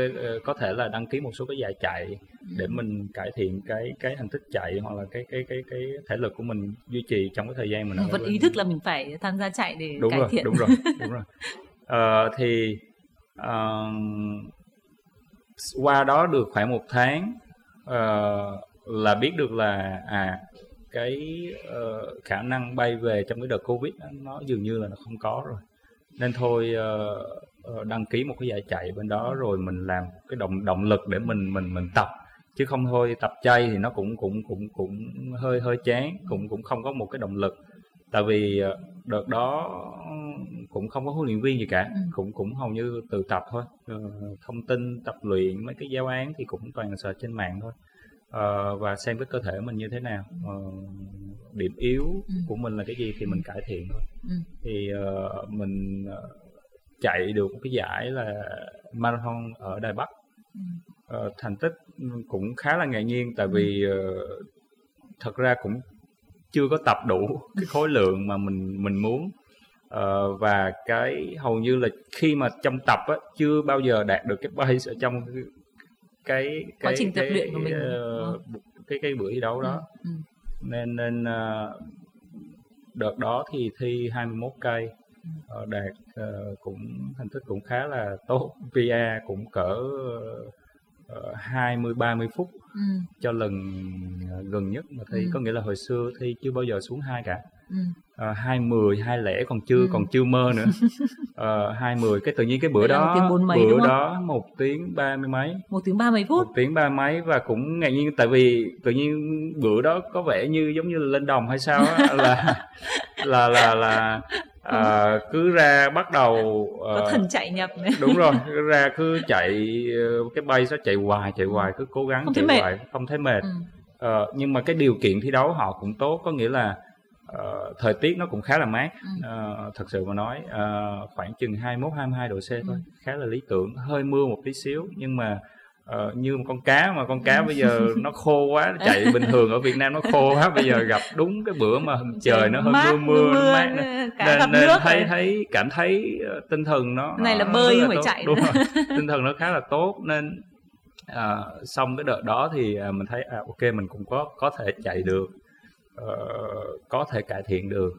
có thể là đăng ký một số cái giải chạy để mình cải thiện cái cái thành tích chạy hoặc là cái cái cái cái thể lực của mình duy trì trong cái thời gian mình vẫn ý thức là mình phải tham gia chạy để đúng cải rồi thiện. đúng rồi đúng rồi. Ờ, thì ờm, qua đó được khoảng một tháng uh, là biết được là à cái uh, khả năng bay về trong cái đợt covid đó, nó dường như là nó không có rồi. Nên thôi uh, đăng ký một cái giải chạy bên đó rồi mình làm cái động động lực để mình mình mình tập. Chứ không thôi tập chay thì nó cũng cũng cũng cũng hơi hơi chán cũng cũng không có một cái động lực tại vì ờ, đợt đó cũng không có huấn luyện viên gì cả Ừ. cũng cũng hầu như tự tập thôi Ờ, thông tin tập luyện mấy cái giáo án thì cũng toàn search trên mạng thôi Ờ, và xem cái cơ thể mình như thế nào Ờ, điểm yếu Ừ. của mình là cái gì thì mình cải thiện thôi Ừ. thì ờ, mình chạy được cái giải là marathon ở Đài Bắc Ừ. Ờ, thành tích cũng khá là ngạc nhiên tại vì ờ, thật ra cũng chưa có tập đủ cái khối lượng mà mình mình muốn. Ờ, và cái hầu như là khi mà trong tập á chưa bao giờ đạt được cái pace ở trong cái cái Quá cái, trình tập luyện của mình, ờ, cái cái buổi thi đấu đó. Ừ. Ừ. nên nên ờ, đợt đó thì thi 21 cây. Ờ, đạt ờ, cũng thành tích cũng khá là tốt. PR cũng cỡ uh, 20 30 phút Ừ. cho lần ờ, gần nhất mà thi Ừ. có nghĩa là hồi xưa thi chưa bao giờ xuống hai cả Ừ. uh, hai mười hai lẻ còn chưa Ừ. còn chưa mơ nữa uh, hai mười cái tự nhiên cái bữa một đó tiếng bốn mấy bữa đúng không? đó một tiếng ba mươi mấy Một tiếng ba mươi phút. một tiếng ba mấy và cũng ngạc nhiên tại vì tự nhiên bữa đó có vẻ như giống như là lên đồng hay sao á là là là là à, cứ ra bắt đầu Có ờ, thần chạy nhập này. đúng rồi cứ ra cứ chạy ờ, cái bay nó chạy hoài chạy hoài cứ cố gắng Không thấy chạy mệt. hoài không thấy mệt Ừ. Ờ, nhưng mà cái điều kiện thi đấu họ cũng tốt có nghĩa là ờ, thời tiết nó cũng khá là mát Ừ. Ờ, thật sự mà nói ờ, khoảng chừng 21 22 độ C thôi Ừ. khá là lý tưởng hơi mưa một tí xíu nhưng mà ờ, như một con cá mà con Ừ. cá bây giờ nó khô quá nó chạy bình thường ở Việt Nam nó khô quá bây giờ gặp đúng cái bữa mà trời nó hơi Mát, mưa mưa, nó mát nên, nên nước thấy rồi. thấy cảm thấy ờ, tinh thần nó Này là nó bơi rất không phải tốt. chạy đúng nữa. rồi tinh thần nó khá là tốt nên à, xong cái đợt đó thì à, mình thấy à, ok mình cũng có có thể chạy được ờ, có thể cải thiện được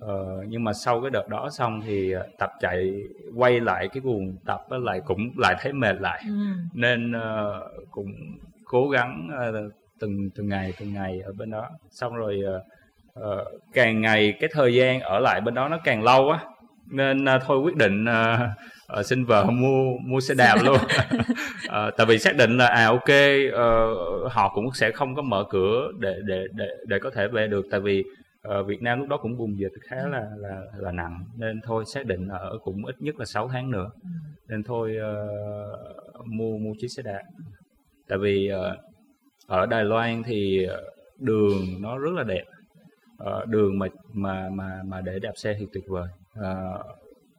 Ờ, nhưng mà sau cái đợt đó xong thì à, tập chạy quay lại cái guồng tập lại cũng lại thấy mệt lại. Ừ. nên ờ, cũng cố gắng ờ, từng từng ngày từng ngày ở bên đó. Xong rồi ờ, ờ, càng ngày cái thời gian ở lại bên đó nó càng lâu á. Nên uh, thôi quyết định uh, uh, xin vợ mua mua xe đạp luôn. Uh, tại vì xác định là à ok uh, họ cũng sẽ không có mở cửa để để để để có thể về được. Tại vì uh, Việt Nam lúc đó cũng bùng dịch khá là là là nặng. Nên thôi xác định ở cũng ít nhất là 6 tháng nữa. Nên thôi uh, mua mua chiếc xe đạp. Tại vì uh, ở Đài Loan thì đường nó rất là đẹp. Uh, đường mà mà mà mà để đạp xe thì tuyệt vời. Uh,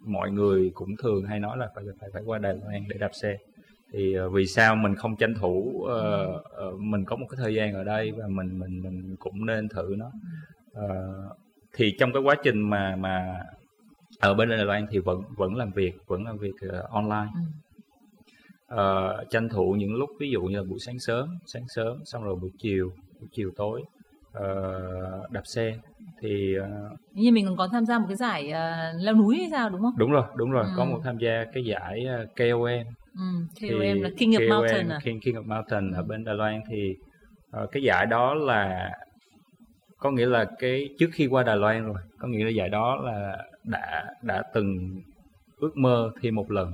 mọi người cũng thường hay nói là phải phải phải qua Đài Loan để đạp xe. Thì vì sao mình không tranh thủ uh, uh, mình có một cái thời gian ở đây và mình mình mình cũng nên thử nó uh, thì trong cái quá trình mà mà ở bên Đài Loan thì vẫn vẫn làm việc vẫn làm việc uh, online. Uh, tranh thủ những lúc ví dụ như là buổi sáng sớm sáng sớm xong rồi buổi chiều buổi chiều tối uh, đạp xe thì uh, như mình còn có tham gia một cái giải uh, leo núi hay sao đúng không? Đúng rồi đúng rồi. Ừ. có một tham gia cái giải uh, KOM ừ, KOM thì là King of KOM, Mountain à? King, King of Mountain ở bên Đài Loan thì uh, cái giải đó là có nghĩa là cái trước khi qua Đài Loan rồi có nghĩa là giải đó là đã đã từng ước mơ thi một lần.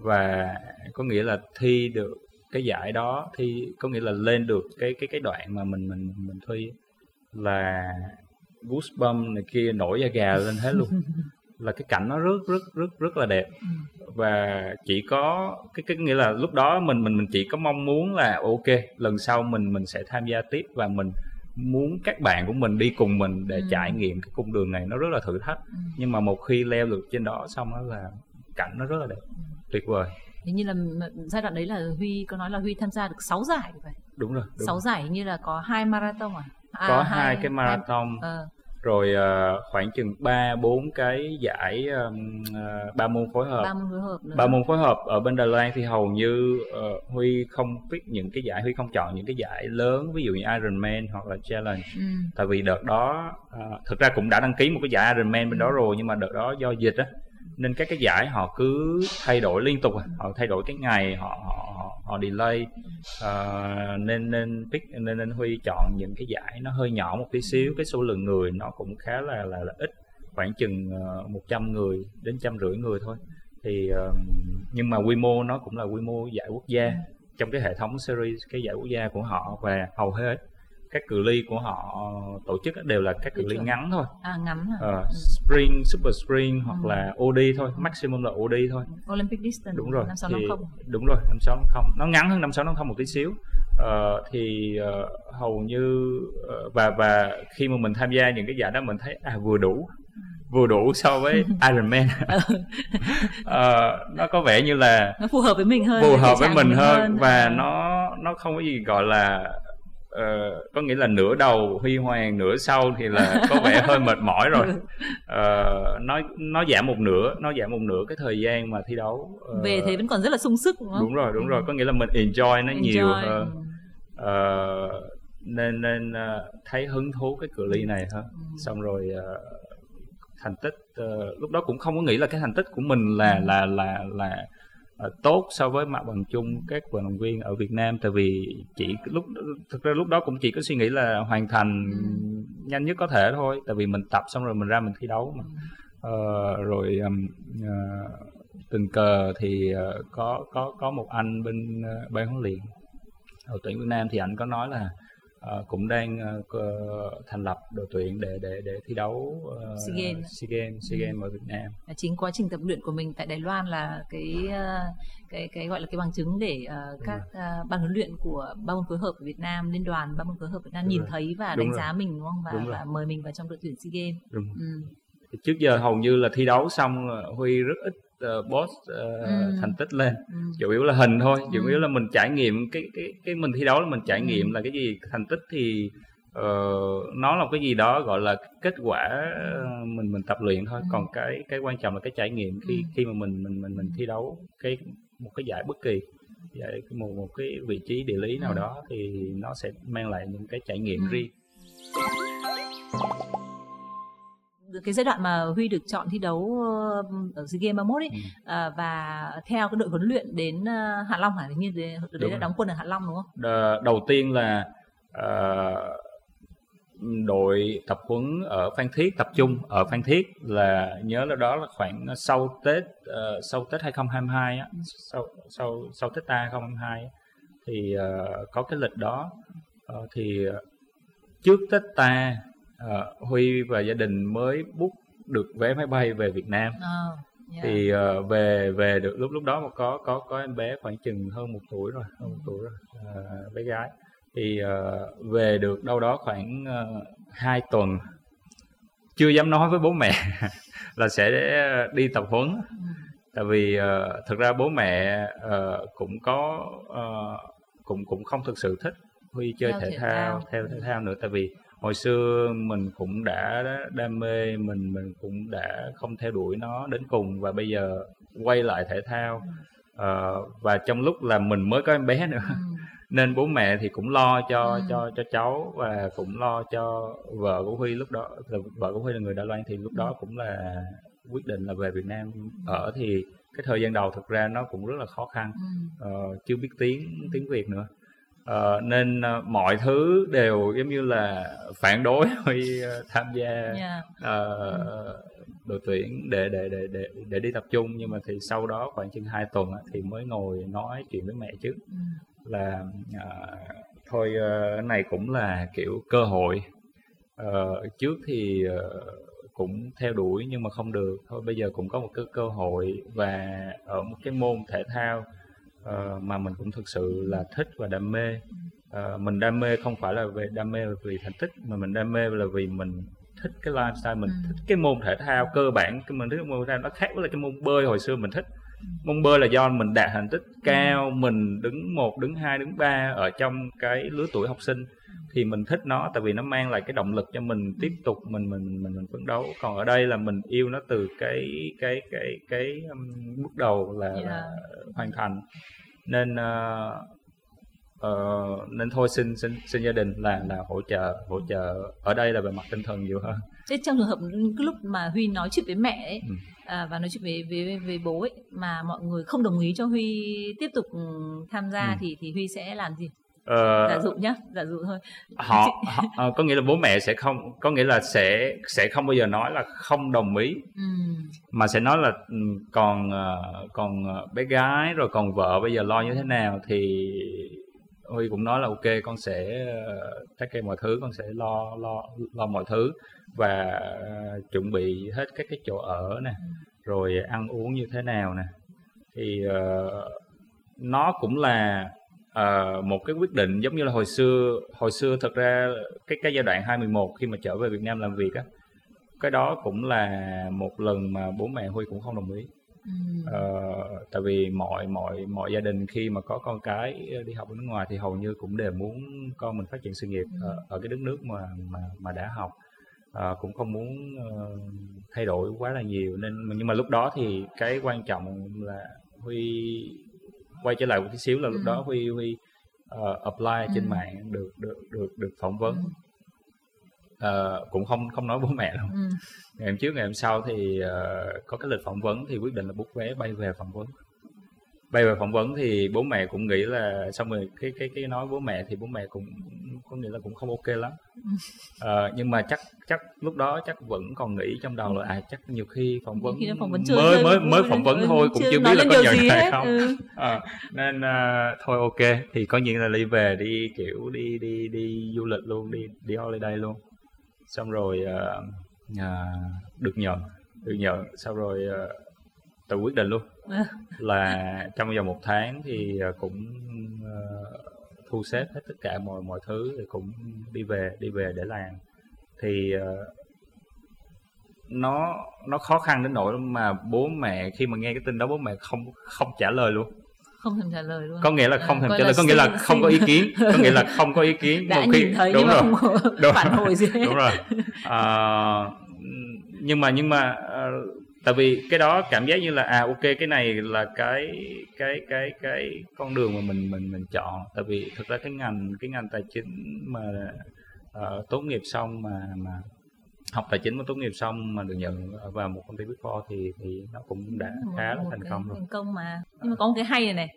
Và có nghĩa là thi được cái giải đó thì có nghĩa là lên được cái cái cái đoạn mà mình mình mình thi là goosebump này kia nổi da gà lên hết luôn. Là cái cảnh nó rất rất rất rất là đẹp. Và chỉ có cái cái nghĩa là lúc đó mình mình mình chỉ có mong muốn là ok lần sau mình mình sẽ tham gia tiếp và mình muốn các bạn của mình đi cùng mình để ừ. trải nghiệm cái cung đường này nó rất là thử thách. Ừ. nhưng mà một khi leo được trên đó xong đó là cảnh nó rất là đẹp tuyệt vời. Hình như là giai đoạn đấy là huy có nói là huy tham gia được 6 giải vậy đúng rồi đúng 6 giải hình như là có hai marathon à, à có hai, hai cái marathon. hai, uh, rồi uh, khoảng chừng ba bốn cái giải ba uh, môn phối hợp ba môn phối hợp ba môn phối hợp ở bên Đài Loan thì hầu như uh, Huy không biết những cái giải Huy không chọn những cái giải lớn ví dụ như Ironman hoặc là Challenge ừ. tại vì đợt đó uh, thực ra cũng đã đăng ký một cái giải Ironman bên ừ. đó rồi nhưng mà đợt đó do dịch á nên các cái giải họ cứ thay đổi liên tục à. họ thay đổi cái ngày họ họ họ delay. Uh, nên nên pick nên nên huy chọn những cái giải nó hơi nhỏ một tí xíu. Cái số lượng người nó cũng khá là là, là ít khoảng chừng ờ, uh, 100 người đến trăm rưỡi người thôi. Thì uh, nhưng mà quy mô nó cũng là quy mô giải quốc gia. Trong cái hệ thống series cái giải quốc gia của họ và hầu hết các cự ly của họ tổ chức đều là các cự ly ngắn thôi. À ngắn hả? Uh, sprint super sprint hoặc ừ. là OD thôi maximum là OD thôi. Olympic distance đúng rồi 5650 thì, đúng rồi 5650 nó ngắn hơn 5650 một tí xíu. Uh, thì uh, hầu như uh, và và khi mà mình tham gia những cái giải đó mình thấy à vừa đủ vừa đủ so với Ironman uh, nó có vẻ như là nó phù hợp với mình hơn phù hợp với mình hơn, hơn. và à. nó nó không có gì gọi là uh, có nghĩa là nửa đầu huy hoàng nửa sau thì là có vẻ hơi mệt mỏi rồi. Uh, nó nó giảm một nửa nó giảm một nửa cái thời gian mà thi đấu uh, về thế vẫn còn rất là sung sức đúng không? Đúng rồi đúng rồi. Có nghĩa là mình enjoy nó enjoy. nhiều hơn. Uh, nên nên uh, thấy hứng thú cái cự ly này hơn ừ. xong rồi uh, thành tích uh, lúc đó cũng không có nghĩ là cái thành tích của mình là ừ. là là là Ờ, tốt so với mặt bằng chung các vận động viên ở Việt Nam tại vì chỉ lúc thực ra lúc đó cũng chỉ có suy nghĩ là hoàn thành nhanh nhất có thể thôi tại vì mình tập xong rồi mình ra mình thi đấu mà. Uh, rồi um, uh, tình cờ thì uh, có có có một anh bên uh, ban huấn luyện đội tuyển Việt Nam thì anh có nói là uh, cũng đang uh, thành lập đội tuyển để để để thi đấu uh, SEA Games SEA Games SEA Games ừ. ở Việt Nam. Chính quá trình tập luyện của mình tại Đài Loan là cái uh, cái cái gọi là cái bằng chứng để uh, các uh, ban huấn luyện của ba môn phối hợp của Việt Nam liên đoàn ba môn phối hợp Việt Nam đúng nhìn rồi. thấy và đúng đánh rồi. giá mình đúng không và, đúng và mời mình vào trong đội tuyển SEA Games. Đúng. Ừ. Trước giờ hầu như là thi đấu xong Huy rất ít uh, post uh, ừ. thành tích lên ừ. chủ yếu là hình thôi chủ ừ. yếu là mình trải nghiệm cái cái cái mình thi đấu là mình trải ừ. nghiệm là cái gì thành tích thì uh, nó là cái gì đó gọi là kết quả mình mình tập luyện thôi ừ. còn cái cái quan trọng là cái trải nghiệm khi khi mà mình mình mình mình thi đấu cái một cái giải bất kỳ giải một một cái vị trí địa lý nào đó thì nó sẽ mang lại những cái trải nghiệm riêng cái giai đoạn mà Huy được chọn thi đấu ờ, ở SEA Games 31 ấy ừ. à, và theo cái đội huấn luyện đến ờ, Hạ Long hả? Như đấy, đấy là đóng quân ở Hạ Long đúng không? Đ- đầu tiên là uh, đội tập huấn ở Phan Thiết tập trung ở Phan Thiết là nhớ là đó là khoảng sau Tết uh, sau Tết 2022 á, sau sau sau Tết ta 2022 á, thì uh, có cái lịch đó uh, thì trước Tết ta uh, Huy và gia đình mới book được vé máy bay về Việt Nam. Ờ, yeah. thì uh, về về được lúc lúc đó mà có có có em bé khoảng chừng hơn một tuổi rồi hơn một tuổi rồi uh, bé gái thì uh, về được đâu đó khoảng uh, hai tuần chưa dám nói với bố mẹ là sẽ đi tập huấn Ừ. tại vì uh, thực ra bố mẹ uh, cũng có uh, cũng cũng không thực sự thích Huy chơi thể thao thao. theo thể thao nữa tại vì hồi xưa mình cũng đã đam mê mình mình cũng đã không theo đuổi nó đến cùng và bây giờ quay lại thể thao Ờ, và trong lúc là mình mới có em bé nữa Ừ. nên bố mẹ thì cũng lo cho Ừ. cho cho cháu và cũng lo cho vợ của Huy lúc đó vợ của Huy là người Đài Loan thì lúc đó Ừ. cũng là quyết định là về Việt Nam ở thì cái thời gian đầu thực ra nó cũng rất là khó khăn Ừ. Ờ, chưa biết tiếng tiếng Việt nữa Ờ, nên ờ, mọi thứ đều giống như là phản đối Huy ờ, tham gia Yeah. ờ, đội tuyển để để để để để đi tập trung. Nhưng mà thì sau đó khoảng chừng 2 tuần á, thì mới ngồi nói chuyện với mẹ trước. Ừ. là à, thôi cái này cũng là kiểu cơ hội. Ờ, trước thì ờ, cũng theo đuổi nhưng mà không được. Thôi bây giờ cũng có một cái cơ hội và ở một cái môn thể thao ờ, mà mình cũng thực sự là thích và đam mê. Ờ, mình đam mê không phải là về đam mê vì thành tích mà mình đam mê là vì mình thích cái lifestyle mình Ừ. thích cái môn thể thao cơ bản cái mình thích cái môn thể thao nó khác với lại cái môn bơi hồi xưa mình thích. Môn bơi là do mình đạt thành tích cao mình đứng một đứng hai đứng ba ở trong cái lứa tuổi học sinh thì mình thích nó tại vì nó mang lại cái động lực cho mình tiếp tục mình mình mình mình phấn đấu. Còn ở đây là mình yêu nó từ cái cái cái cái um, bước đầu là, Yeah. là hoàn thành nên ờ, nên thôi xin xin xin gia đình là là hỗ trợ hỗ trợ ở đây là về mặt tinh thần nhiều hơn Thế trong trường hợp cái lúc mà Huy nói chuyện với mẹ ấy Ừ. à, và nói chuyện với, với với bố ấy mà mọi người không đồng ý cho Huy tiếp tục ừ, tham gia Ừ. thì thì Huy sẽ làm gì? Ờ, Giả dụ nhá, giả dụ thôi. họ, họ ờ, có nghĩa là bố mẹ sẽ không có nghĩa là sẽ sẽ không bao giờ nói là không đồng ý Ừ. mà sẽ nói là ừ, còn ờ, còn ờ, bé gái rồi còn vợ bây giờ lo như thế nào thì Huy cũng nói là ok con sẽ uh, take care mọi thứ con sẽ lo lo lo mọi thứ và chuẩn bị hết các cái chỗ ở nè rồi ăn uống như thế nào nè thì ờ, nó cũng là ờ, một cái quyết định giống như là hồi xưa hồi xưa thật ra cái cái giai đoạn 21 khi mà trở về Việt Nam làm việc á cái đó cũng là một lần mà bố mẹ Huy cũng không đồng ý. Ừ. Ờ, tại vì mọi mọi mọi gia đình khi mà có con cái đi học ở nước ngoài thì hầu như cũng đều muốn con mình phát triển sự nghiệp ở, ở cái đất nước mà mà mà đã học. Ờ, cũng không muốn ờ, thay đổi quá là nhiều. Nên nhưng mà lúc đó thì cái quan trọng là Huy quay trở lại một tí xíu là lúc Ừ. đó Huy Huy ờ, apply trên Ừ. mạng được được được được phỏng vấn Ừ. Ờ, cũng không không nói bố mẹ đâu Ừ. ngày hôm trước ngày hôm sau thì ờ, có cái lịch phỏng vấn thì quyết định là book vé bay về phỏng vấn bay về phỏng vấn thì bố mẹ cũng nghĩ là xong rồi cái cái cái nói bố mẹ thì bố mẹ cũng có nghĩa là cũng không ok lắm Ờ, nhưng mà chắc chắc lúc đó chắc vẫn còn nghĩ trong đầu là à chắc nhiều khi phỏng vấn Khi phỏng vấn chơi mới mới mới phỏng vấn thôi cũng chưa biết là có nhận gì hay hết. không Ừ. Ờ, nên ờ, thôi ok thì có nhiên là đi về đi kiểu đi đi đi du lịch luôn đi đi holiday luôn xong rồi ờ, à, được nhận được nhận sau rồi uh, tự quyết định luôn. Là trong vòng một tháng thì ờ, cũng ờ, thu xếp hết tất cả mọi mọi thứ thì cũng đi về đi về để làm thì ờ, nó nó khó khăn đến nỗi mà bố mẹ khi mà nghe cái tin đó bố mẹ không không trả lời luôn Không thèm trả lời luôn. có nghĩa là không À, thèm gọi trả lời có nghĩa là xin- không có ý kiến có nghĩa là không có ý kiến đã Một khi- nhìn thấy đúng nhưng mà rồi không có Đúng. phản hồi gì hết. đúng rồi à, nhưng mà nhưng mà tại vì cái đó cảm giác như là à ok cái này là cái cái cái cái con đường mà mình mình mình chọn. Tại vì thực ra cái ngành cái ngành tài chính mà ờ, tốt nghiệp xong mà mà học tài chính mà tốt nghiệp xong mà được nhận vào một công ty Big Four thì thì nó cũng đã khá là thành công rồi. thành công mà. Nhưng mà có một cái hay này này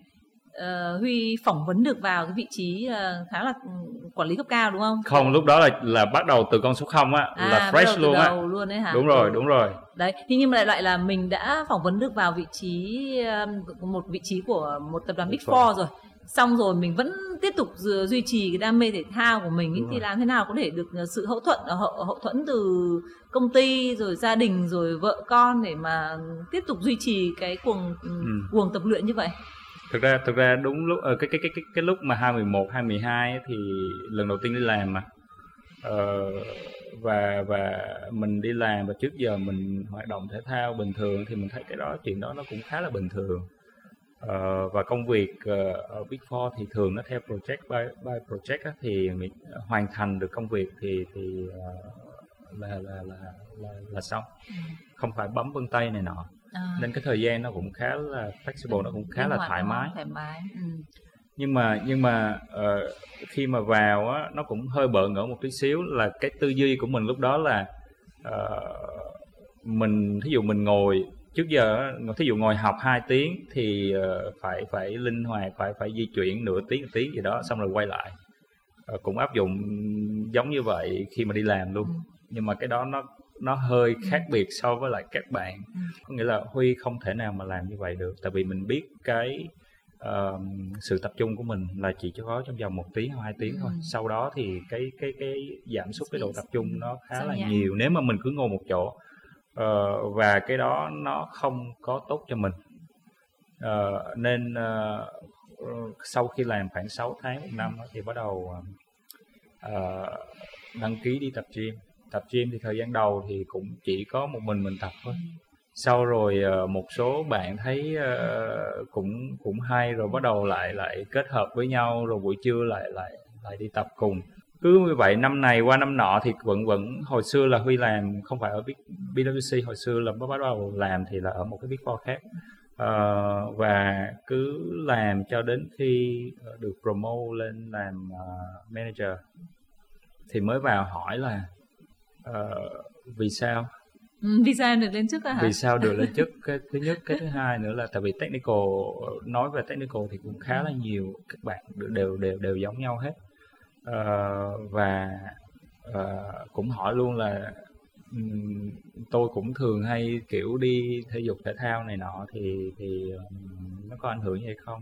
uh, Huy phỏng vấn được vào cái vị trí uh, khá là ừ, quản lý cấp cao đúng không? Không, lúc đó là là bắt đầu từ con số 0 á, À, là fresh luôn á. luôn đấy hả? Đúng rồi, Ừ. đúng rồi. Đấy, thế nhưng mà lại lại là mình đã phỏng vấn được vào vị trí um, một vị trí của một tập đoàn Big Four rồi. Xong rồi mình vẫn tiếp tục du- duy trì cái đam mê thể thao của mình ý, thì làm thế nào có thể được uh, sự hậu thuẫn hậu, hậu thuẫn từ công ty rồi gia đình rồi vợ con để mà tiếp tục duy trì cái cuồng ừ. Ừ. cuồng tập luyện như vậy. Thực ra thực ra đúng lúc ờ, cái cái cái cái cái lúc mà 2011 2012 ấy thì lần đầu tiên đi làm mà. Ờ, và và mình đi làm và trước giờ mình hoạt động thể thao bình thường thì mình thấy cái đó chuyện đó nó cũng khá là bình thường. Ờ, và công việc ờ, ở Big Four thì thường nó theo project by, by project á, thì mình hoàn thành được công việc thì thì ờ, là, là là là là xong không phải bấm vân tay này nọ À, nên cái thời gian nó cũng khá là flexible nó cũng khá linh là thoải đúng mái Thoải mái. Ừ. nhưng mà nhưng mà ờ, khi mà vào á nó cũng hơi bỡ ngỡ một tí xíu là cái tư duy của mình lúc đó là ờ, mình thí dụ mình ngồi trước giờ á, thí dụ ngồi học 2 tiếng thì phải phải linh hoạt phải phải di chuyển nửa tiếng một tiếng gì đó xong rồi quay lại cũng áp dụng giống như vậy khi mà đi làm luôn Ừ. nhưng mà cái đó nó nó hơi khác biệt so với lại các bạn. Có nghĩa là huy không thể nào mà làm như vậy được tại vì mình biết cái ờ, sự tập trung của mình là chỉ cho có trong vòng một tiếng hoặc hai tiếng thôi. Ừ. sau đó thì cái cái cái giảm sút cái độ tập trung nó khá Sao là nhiều nếu mà mình cứ ngồi một chỗ. Ờ, và cái đó nó không có tốt cho mình. Ờ, nên ờ, sau khi làm khoảng 6 tháng một năm thì bắt đầu ờ, đăng ký đi tập gym tập gym thì thời gian đầu thì cũng chỉ có một mình mình tập thôi. Sau rồi ờ, một số bạn thấy ờ, cũng cũng hay rồi bắt đầu lại lại kết hợp với nhau rồi buổi trưa lại lại lại đi tập cùng. Cứ như vậy năm này qua năm nọ thì vẫn vẫn hồi xưa là huy làm không phải ở BWC hồi xưa là bắt đầu làm thì là ở một cái big four khác. Ờ, và cứ làm cho đến khi ờ, được promote lên làm ờ, manager. Thì mới vào hỏi là ờ, vì sao? Ừ, vì sao được lên trước à hả? vì sao được lên chức? Cái thứ nhất cái thứ hai nữa là tại vì technical nói về technical thì cũng khá là nhiều các bạn đều đều đều giống nhau hết. Ờ, và ờ, cũng hỏi luôn là ừm, tôi cũng thường hay kiểu đi thể dục thể thao này nọ thì thì ừm, nó có ảnh hưởng gì hay không?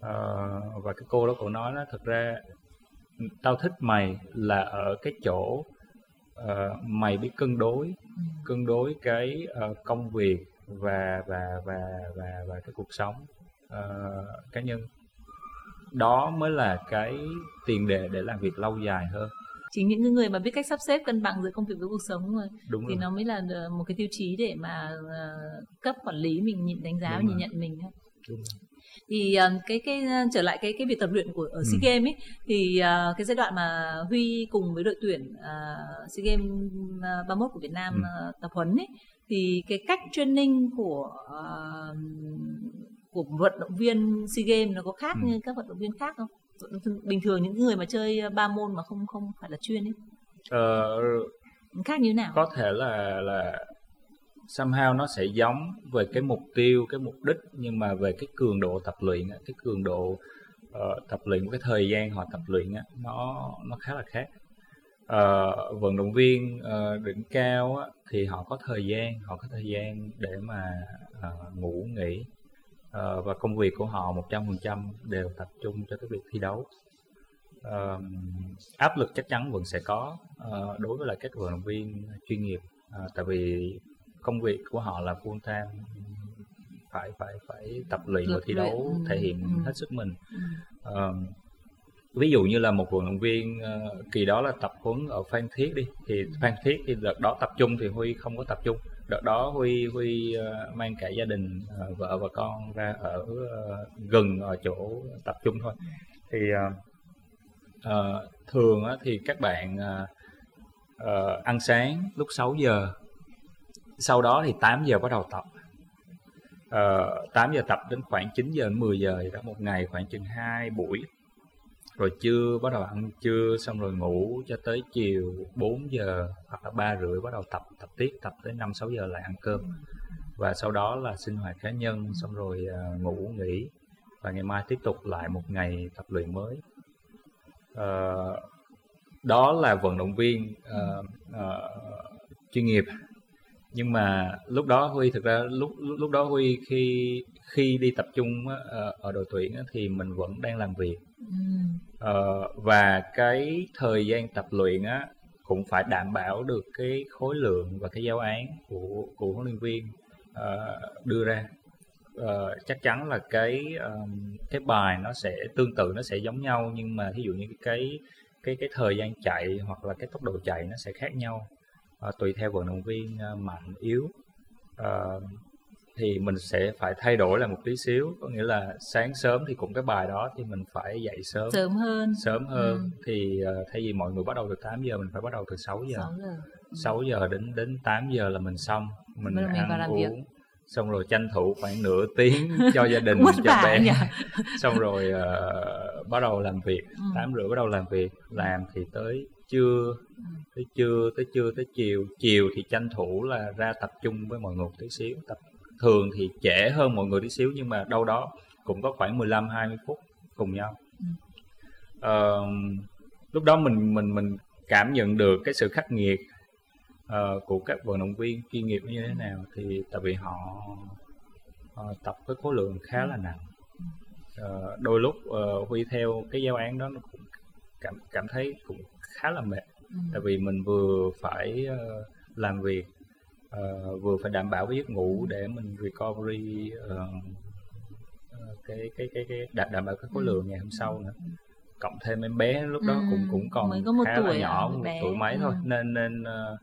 Ờ, và cái cô đó cô nói nó thật ra tao thích mày là ở cái chỗ ờ, mày biết cân đối cân đối cái ờ, công việc và và và và và cái cuộc sống ờ, cá nhân đó mới là cái tiền đề để làm việc lâu dài hơn chính những người mà biết cách sắp xếp cân bằng giữa công việc với cuộc sống rồi đúng thì rồi nó mới là một cái tiêu chí để mà cấp quản lý mình nhìn đánh giá và Đúng nhìn rồi. nhận mình thôi. Đúng rồi. Thì ờ, cái cái ờ, trở lại cái cái việc tập luyện của ở Ừ. SEA Games ấy thì ờ, cái giai đoạn mà Huy cùng với đội tuyển uh, SEA Games uh, 31 của Việt Nam Ừ. tập huấn ấy thì cái cách training của ờ, của vận động viên SEA Games nó có khác Ừ. như các vận động viên khác không? Bình thường những người mà chơi ba môn mà không không phải là chuyên ấy Ờ, khác như thế nào? có thể là là somehow nó sẽ giống về cái mục tiêu cái mục đích nhưng mà về cái cường độ tập luyện cái cường độ uh, tập luyện cái thời gian họ tập luyện nó nó khá là khác. Uh, vận động viên uh, đỉnh cao á, thì họ có thời gian họ có thời gian để mà uh, ngủ nghỉ. Uh, và công việc của họ 100% đều tập trung cho cái việc thi đấu. Uh, áp lực chắc chắn vẫn sẽ có uh, đối với lại các vận động viên chuyên nghiệp. Uh, tại vì công việc của họ là full time phải phải phải tập luyện và thi đấu ừ, thể hiện ừ. hết sức mình. Ừ. Ờ, ví dụ như là một vận động viên ờ, kỳ đó là tập huấn ở Phan Thiết đi thì Phan Thiết thì đợt đó tập trung thì Huy không có tập trung. Đợt đó Huy Huy ờ, mang cả gia đình ờ, vợ và con ra ở gần ở chỗ tập trung thôi. Thì ờ, thường á, thì các bạn ờ, ăn sáng lúc 6 giờ sau đó thì 8 giờ bắt đầu tập. Ờ, 8 giờ tập đến khoảng 9 giờ đến 10 giờ gì đó một ngày khoảng chừng 2 buổi. Rồi trưa bắt đầu ăn trưa xong rồi ngủ cho tới chiều 4 giờ hoặc là ba rưỡi bắt đầu tập tập tiếp tập tới 5 6 giờ lại ăn cơm. Và sau đó là sinh hoạt cá nhân xong rồi uh, ngủ nghỉ. Và ngày mai tiếp tục lại một ngày tập luyện mới. Uh, đó là vận động viên uh, uh, chuyên nghiệp nhưng mà lúc đó huy thực ra lúc lúc, đó huy khi khi đi tập trung ở, ở đội tuyển thì mình vẫn đang làm việc. Uh, và cái thời gian tập luyện á cũng phải đảm bảo được cái khối lượng và cái giáo án của của huấn luyện viên uh, đưa ra. Uh, chắc chắn là cái um, cái bài nó sẽ tương tự nó sẽ giống nhau nhưng mà ví dụ như cái cái cái thời gian chạy hoặc là cái tốc độ chạy nó sẽ khác nhau uh, tùy theo vận động viên uh, mạnh yếu. Uh, thì mình sẽ phải thay đổi lại một tí xíu. Có nghĩa là sáng sớm thì cũng cái bài đó thì mình phải dậy sớm. Sớm hơn. Sớm hơn. Ừ. thì uh, thay vì mọi người bắt đầu từ 8 giờ mình phải bắt đầu từ 6 giờ. 6 giờ, ừ. 6 giờ đến đến 8 giờ là mình xong. Mình, mình ăn uống việc. xong rồi tranh thủ khoảng nửa tiếng cho gia đình cho bé. nhỉ? xong rồi uh, bắt đầu làm việc. Ừ. tám rưỡi bắt đầu làm việc. Làm thì tới trưa tới trưa tới trưa tới chiều chiều thì tranh thủ là ra tập trung với mọi người tí xíu tập thường thì trễ hơn mọi người tí xíu nhưng mà đâu đó cũng có khoảng 15 20 phút cùng nhau. Uh, lúc đó mình mình mình cảm nhận được cái sự khắc nghiệt uh, của các vận động viên chuyên nghiệp như thế nào thì tại vì họ uh, tập với khối lượng khá là nặng. Uh, đôi lúc uh, huy theo cái giáo án đó nó cũng cảm cảm thấy cũng khá là mệt. Tại vì mình vừa phải uh, làm việc uh, vừa phải đảm bảo cái giấc ngủ để mình recovery uh, cái cái cái cái đảm, đảm bảo cái khối lượng ngày hôm sau nữa. Cộng thêm em bé lúc đó cũng cũng còn có một khá tuổi là nhỏ à, một tuổi mấy ừ. thôi. Nên nên uh,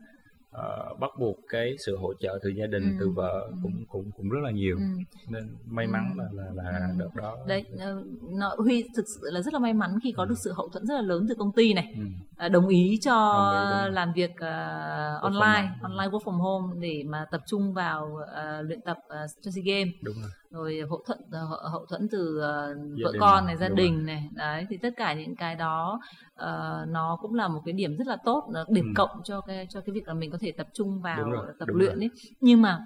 uh, bắt buộc cái sự hỗ trợ từ gia đình Ừ. từ vợ cũng cũng cũng rất là nhiều Ừ. nên may mắn Ừ. là là là Ừ. đợt đó đấy ờ, nó huy thực sự là rất là may mắn khi có được sự hậu thuẫn rất là lớn từ công ty này ừ. à, đồng ý cho Đồng ý, làm việc from online home. online work from home để mà tập trung vào ờ, luyện tập uh, cho SEA Games đúng rồi rồi hậu thuẫn ờ, hậu, thuẫn từ Gia vợ con này gia đình này đấy thì tất cả những cái đó ờ, nó cũng là một cái điểm rất là tốt điểm Ừ. cộng cho cái cho cái việc là mình có thể tập trung vào rồi, tập đúng luyện rồi. ấy nhưng mà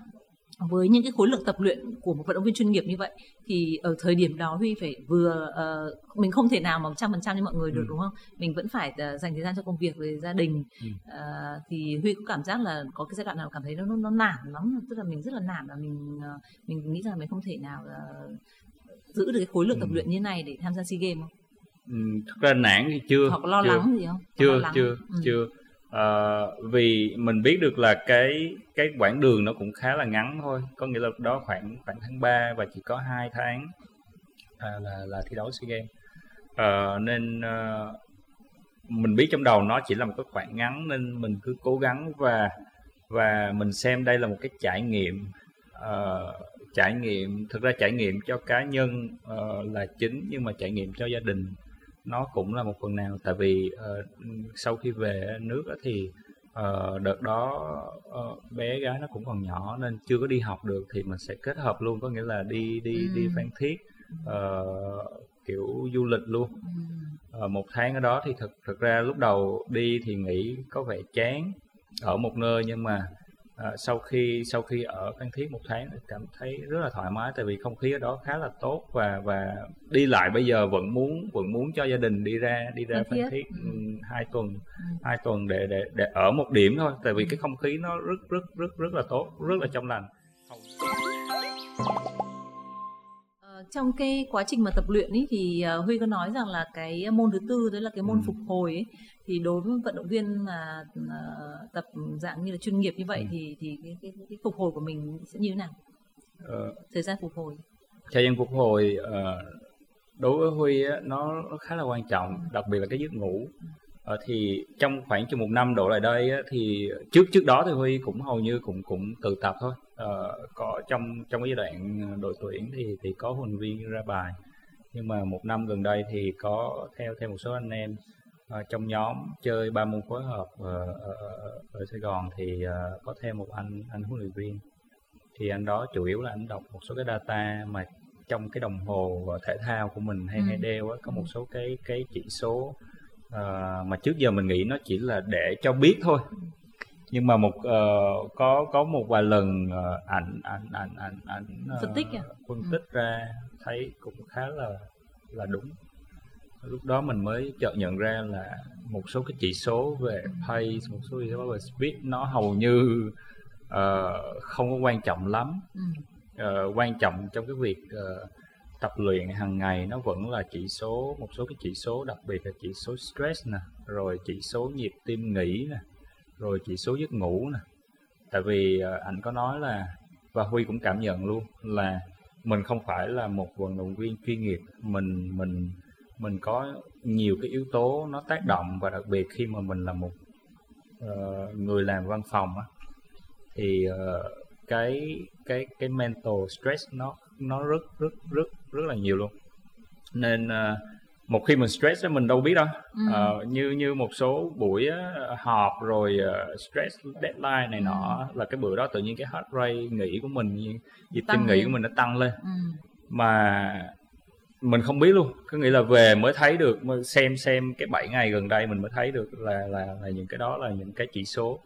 với những cái khối lượng tập luyện của một vận động viên chuyên nghiệp như vậy thì ở thời điểm đó Huy phải vừa ờ, mình không thể nào mà trăm phần trăm như mọi người được Ừ. đúng không mình vẫn phải ờ, dành thời gian cho công việc với gia đình Ừ. Ờ, thì Huy có cảm giác là có cái giai đoạn nào cảm thấy nó nó, nó nản lắm tức là mình rất là nản và mình ờ, mình nghĩ rằng mình không thể nào ờ, giữ được cái khối lượng tập Ừ. luyện như này để tham gia SEA Games không? ừ, thực ra nản thì chưa Hoặc lo chưa. lắng gì không? Lo chưa chưa? Ừ. chưa à, vì mình biết được là cái cái quãng đường nó cũng khá là ngắn thôi. Có nghĩa là đó khoảng khoảng tháng 3 và chỉ có hai tháng à, là là thi đấu sea games. À, nên à, mình biết trong đầu nó chỉ là một cái khoảng ngắn nên mình cứ cố gắng và và mình xem đây là một cái trải nghiệm Ờ, trải nghiệm thực ra trải nghiệm cho cá nhân uh, là chính nhưng mà trải nghiệm cho gia đình nó cũng là một phần nào tại vì ờ, sau khi về nước thì ờ, đợt đó ờ, bé gái nó cũng còn nhỏ nên chưa có đi học được thì mình sẽ kết hợp luôn có nghĩa là đi đi đi Ừ. Phan Thiết ờ, kiểu du lịch luôn. Ờ, một tháng ở đó thì thực thực ra lúc đầu đi thì nghĩ có vẻ chán ở một nơi nhưng mà ờ, sau khi sau khi ở Phan Thiết một tháng cảm thấy rất là thoải mái tại vì không khí ở đó khá là tốt và và đi lại bây giờ vẫn muốn vẫn muốn cho gia đình đi ra đi ra Phan Thiết. Thiết Ừ. hai tuần Ừ. hai tuần để để để ở một điểm thôi tại vì Ừ. cái không khí nó rất rất rất rất là tốt rất là trong lành Ờ, trong cái quá trình mà tập luyện ấy thì ờ, Huy có nói rằng là cái môn thứ tư đấy là cái môn Ừ. phục hồi ấy thì đối với vận động viên mà ờ, tập dạng như là chuyên nghiệp như vậy Ừ. thì thì cái, cái, cái phục hồi của mình sẽ như thế nào? Ờ, Thời gian phục hồi. thời gian phục hồi ờ, đối với Huy á, nó, nó khá là quan trọng đặc biệt là cái giấc ngủ Ờ, thì trong khoảng chừng một năm đổ lại đây á, thì trước trước đó thì Huy cũng hầu như cũng cũng tự tập thôi Ờ, có trong trong cái giai đoạn đội tuyển thì thì có huấn luyện viên ra bài nhưng mà một năm gần đây thì có theo theo một số anh em ờ, trong nhóm chơi ba môn phối hợp ờ, ở, ở, ở Sài Gòn thì ờ, có thêm một anh anh huấn luyện viên thì anh đó chủ yếu là anh đọc một số cái data mà trong cái đồng hồ ờ, thể thao của mình hay Ừ. hay đeo á có một số cái cái chỉ số ờ, mà trước giờ mình nghĩ nó chỉ là để cho biết thôi nhưng mà một ờ, có có một vài lần ờ, ảnh ảnh ảnh ảnh ảnh ờ, Phân tích à? phân Ừ. tích ra thấy cũng khá là là đúng lúc đó mình mới chợt nhận ra là một số cái chỉ số về pace một số chỉ số về speed nó hầu như ờ, không có quan trọng lắm. Ờ, quan trọng trong cái việc ờ, tập luyện hàng ngày nó vẫn là chỉ số một số cái chỉ số đặc biệt là chỉ số stress nè rồi chỉ số nhịp tim nghỉ nè rồi chỉ số giấc ngủ nè tại vì ờ, anh có nói là và Huy cũng cảm nhận luôn là mình không phải là một vận động viên chuyên nghiệp mình mình mình có nhiều cái yếu tố nó tác động và đặc biệt khi mà mình là một ờ, người làm văn phòng á thì ờ, cái cái cái mental stress nó nó rất rất rất rất là nhiều luôn. Nên ờ, một khi mình stress á mình đâu biết đâu. Ừ. Ờ, như như một số buổi á, họp rồi ờ, stress deadline này nọ là cái bữa đó tự nhiên cái heart rate nghỉ của mình nhịp tim nghỉ của mình nó tăng lên. Ừ. mà mình không biết luôn có nghĩa là về mới thấy được xem xem cái 7 ngày gần đây mình mới thấy được là là là những cái đó là những cái chỉ số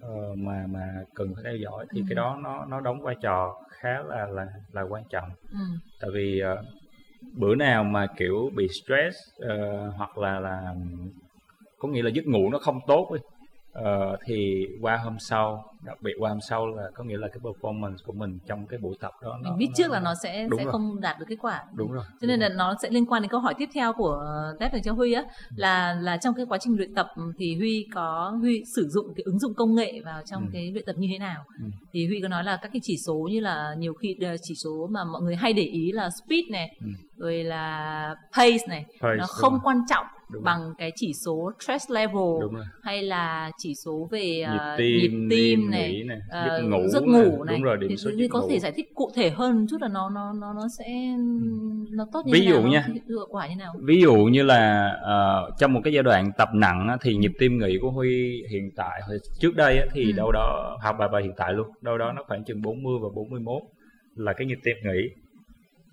ờ, mà mà cần phải theo dõi thì Ừ. cái đó nó nó đóng vai trò khá là là là quan trọng Ừ. tại vì ờ, bữa nào mà kiểu bị stress ờ, hoặc là là có nghĩa là giấc ngủ nó không tốt ấy, ờ, thì qua hôm sau đặc biệt qua hôm sau là có nghĩa là cái performance của mình trong cái buổi tập đó mình nó- biết trước là nó sẽ sẽ rồi. không đạt được kết quả đúng rồi cho nên là nó sẽ liên quan đến câu hỏi tiếp theo của Tép dành cho Huy á là là trong cái quá trình luyện tập thì Huy có Huy sử dụng cái ứng dụng công nghệ vào trong Ừ. cái luyện tập như thế nào Ừ. thì Huy có nói là các cái chỉ số như là nhiều khi ờ, chỉ số mà mọi người hay để ý là speed này Ừ. rồi là pace này Pace, nó không quan trọng Đúng bằng cái chỉ số stress level rồi hay là chỉ số về nhịp ờ, tim, nhịp tim này nghỉ này, ờ, giấc ngủ, giấc này. ngủ này đúng rồi điểm thì, số thì có ngủ. thể giải thích cụ thể hơn một chút là nó nó nó nó sẽ nó tốt như Ví dụ nào, nha. hiệu quả như nào ví dụ như là ờ, trong một cái giai đoạn tập nặng thì nhịp tim nghỉ của Huy hiện tại trước đây thì Ừ. đâu đó học bài bài hiện tại luôn đâu đó nó khoảng chừng 40 và 41 là cái nhịp tim nghỉ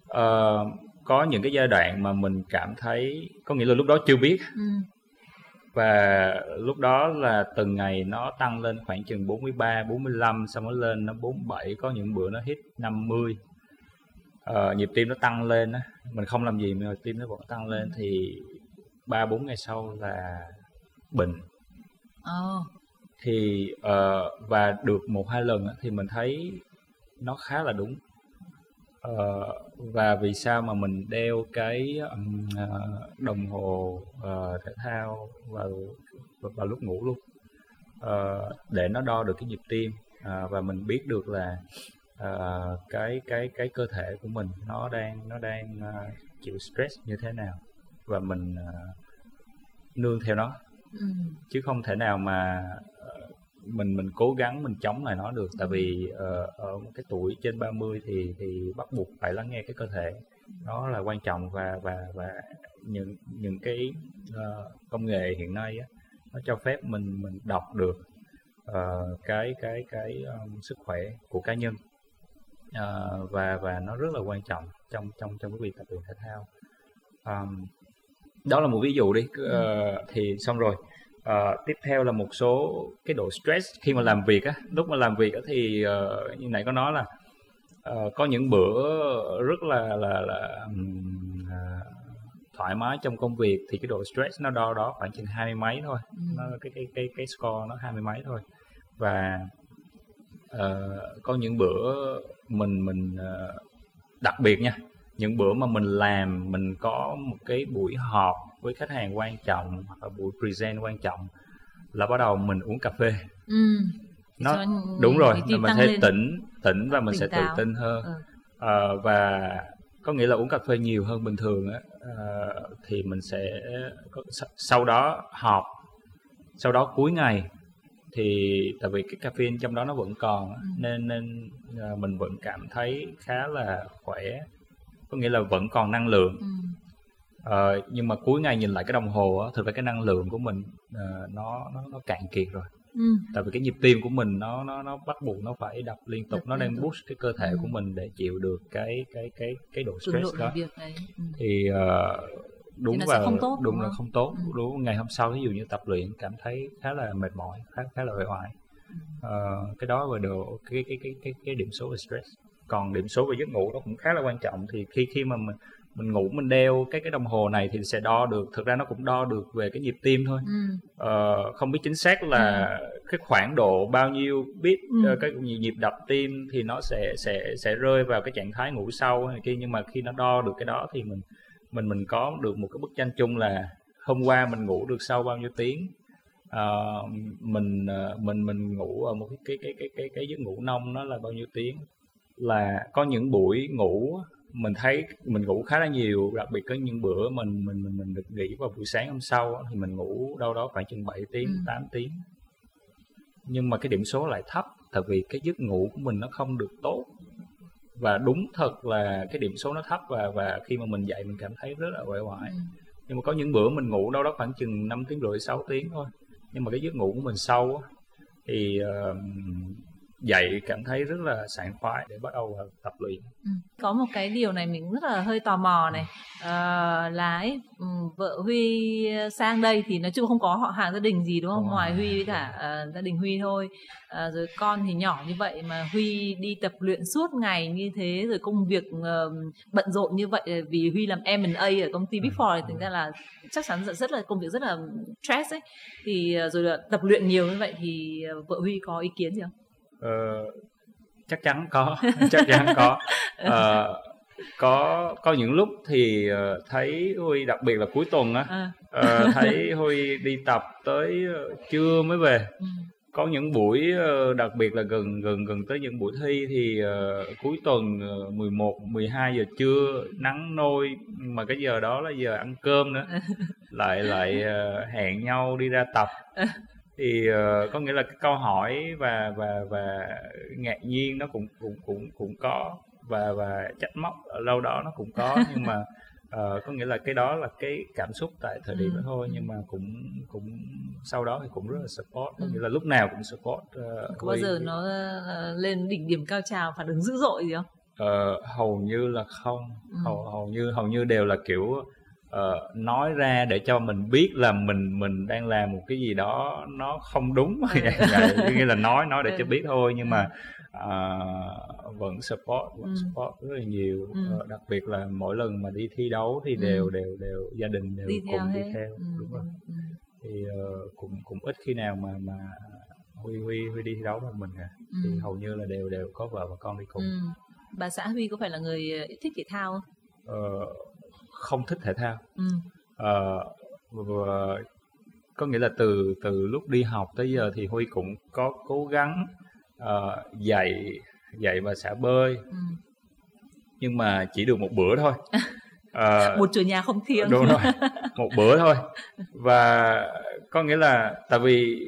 Ờ, có những cái giai đoạn mà mình cảm thấy có nghĩa là lúc đó chưa biết. Ừ. và lúc đó là từng ngày nó tăng lên khoảng chừng 43, 45 xong nó lên nó 47 có những bữa nó hit 50 ờ, nhịp tim nó tăng lên á mình không làm gì mà tim nó vẫn tăng lên thì ba bốn ngày sau là bệnh. Ồ, thì ờ, và được một hai lần thì mình thấy nó khá là đúng. Ờ, và vì sao mà mình đeo cái ờ, đồng hồ ờ, thể thao vào vào lúc ngủ luôn? Ờ, để nó đo được cái nhịp tim Ờ, và mình biết được là ờ, cái cái cái cơ thể của mình nó đang nó đang ờ, chịu stress như thế nào? Và mình ờ, nương theo nó. Ừ. chứ không thể nào mà ờ, mình mình cố gắng mình chống lại nó được. Tại vì uh, ở một cái tuổi trên 30 thì thì bắt buộc phải lắng nghe cái cơ thể. Nó là quan trọng và và và những những cái uh, công nghệ hiện nay á, nó cho phép mình mình đọc được uh, cái cái cái um, sức khỏe của cá nhân. Uh, và và nó rất là quan trọng trong trong trong cái việc tập luyện thể thao. Um, đó là một ví dụ đi. Uh, thì xong rồi. Ờ, tiếp theo là một số cái độ stress. Khi mà làm việc á lúc mà làm việc á thì ờ, như nãy có nói là ờ, có những bữa rất là là là ừm, à, thoải mái trong công việc thì cái độ stress nó đo đó khoảng chừng hai mươi mấy thôi. Ừ. nó cái cái cái cái score nó hai mươi mấy thôi. Và ờ, có những bữa mình mình ờ, đặc biệt nha những bữa mà mình làm mình có một cái buổi họp với khách hàng quan trọng hoặc là buổi present quan trọng là bắt đầu mình uống cà phê Ừ. nó Cho đúng rồi là mình sẽ lên. tỉnh tỉnh và mình Tỉnh sẽ táo. tự tin hơn Ừ. Ờ, và có nghĩa là uống cà phê nhiều hơn bình thường á ờ, thì mình sẽ sau đó họp sau đó cuối ngày thì tại vì cái caffeine trong đó nó vẫn còn Ừ. nên nên ờ, mình vẫn cảm thấy khá là khỏe có nghĩa là vẫn còn năng lượng Ừ. Ờ, nhưng mà cuối ngày nhìn lại cái đồng hồ á, thực ra cái năng lượng của mình ờ, nó nó nó cạn kiệt rồi Ừ. tại vì cái nhịp tim của mình nó nó nó bắt buộc nó phải đập liên tục Đập nó đang push cái cơ thể Ừ. của mình để chịu được cái cái cái cái độ stress độ đó ừ. thì ờ, đúng và không tốt, đúng đúng là không? tốt Ừ. đúng ngày hôm sau ví dụ như tập luyện cảm thấy khá là mệt mỏi khá khá là uể oải uh, cái đó về độ cái cái cái cái cái điểm số về stress còn điểm số về giấc ngủ nó cũng khá là quan trọng thì khi khi mà mình mình ngủ mình đeo cái cái đồng hồ này thì sẽ đo được thực ra nó cũng đo được về cái nhịp tim thôi ừ. ờ, không biết chính xác là ừ. cái khoảng độ bao nhiêu biết Ừ. uh, cái nhịp đập tim thì nó sẽ sẽ sẽ rơi vào cái trạng thái ngủ sâu hay kia nhưng mà khi nó đo được cái đó thì mình mình mình có được một cái bức tranh chung là hôm qua mình ngủ được sau bao nhiêu tiếng Ờ, mình ờ, mình mình ngủ ở một cái cái cái cái cái, cái giấc ngủ nông nó là bao nhiêu tiếng là có những buổi ngủ mình thấy mình ngủ khá là nhiều đặc biệt có những bữa mình mình mình mình được nghỉ vào buổi sáng hôm sau thì mình ngủ đâu đó khoảng chừng 7 tiếng Ừ. 8 tiếng nhưng mà cái điểm số lại thấp tại vì cái giấc ngủ của mình nó không được tốt và đúng thật là cái điểm số nó thấp và và khi mà mình dậy mình cảm thấy rất là uể oải Ừ. nhưng mà có những bữa mình ngủ đâu đó khoảng chừng 5 tiếng rưỡi 6 tiếng thôi nhưng mà cái giấc ngủ của mình sâu thì ờ, dậy cảm thấy rất là sảng khoái để bắt đầu tập luyện Ừ. Có một cái điều này mình rất là hơi tò mò này Ờ, là ấy, ừ, vợ Huy sang đây thì nói chung không có họ hàng gia đình gì đúng không? Không. Ngoài Huy với cả ờ, gia đình Huy thôi. Ờ, rồi con thì nhỏ như vậy mà Huy đi tập luyện suốt ngày như thế rồi công việc ờ, bận rộn như vậy vì Huy làm M&A ở công ty Big Four thì thành ra là chắc chắn rất, là công việc rất là stress ấy. Thì rồi là tập luyện nhiều như vậy thì vợ Huy có ý kiến gì không? Ờ, chắc chắn có chắc chắn có. Ờ, có có những lúc thì ờ, thấy Huy đặc biệt là cuối tuần á À, ờ, thấy Huy đi tập tới trưa mới về. Ừ. có những buổi đặc biệt là gần gần gần tới những buổi thi thì ờ, cuối tuần ờ, 11 12 giờ trưa nắng nôi mà cái giờ đó là giờ ăn cơm nữa. Lại lại ờ, hẹn nhau đi ra tập thì ờ, có nghĩa là cái câu hỏi và và và ngạc nhiên nó cũng cũng cũng cũng có và và trách móc ở lâu đó nó cũng có nhưng mà ờ, có nghĩa là cái đó là cái cảm xúc tại thời điểm đó Ừ, thôi nhưng mà cũng cũng sau đó thì cũng rất là support có Ừ. nghĩa là lúc nào cũng support ờ, có bao giờ nó ờ, lên đỉnh điểm cao trào phản ứng dữ dội gì không? Ờ, hầu như là không Ừ. hầu hầu như hầu như đều là kiểu ờ, nói ra để cho mình biết là mình mình đang làm một cái gì đó nó không đúng Ừ. Vậy- vậy. nghĩa là nói nói để cho Ừ. biết thôi nhưng mà ờ, vẫn support vẫn Ừ. support rất là nhiều Ừ. Ờ, đặc biệt là mỗi lần mà đi thi đấu thì Ừ. đều đều đều gia đình đều đi theo cùng hết đi theo Ừ, đúng rồi ừ. thì ờ, cũng cũng ít khi nào mà mà Huy Huy Huy đi thi đấu một mình cả thì Ừ. hầu như là đều đều có vợ và con đi cùng Ừ. bà xã Huy có phải là người thích thể thao không? Ờ, không thích thể thao. Ừ. Ờ, và có nghĩa là từ từ lúc đi học tới giờ thì Huy cũng có cố gắng ờ, dạy dạy và xả bơi. Ừ. nhưng mà chỉ được một bữa thôi. Ờ, một chủ nhà không thiêng. đúng rồi một bữa thôi. Và có nghĩa là tại vì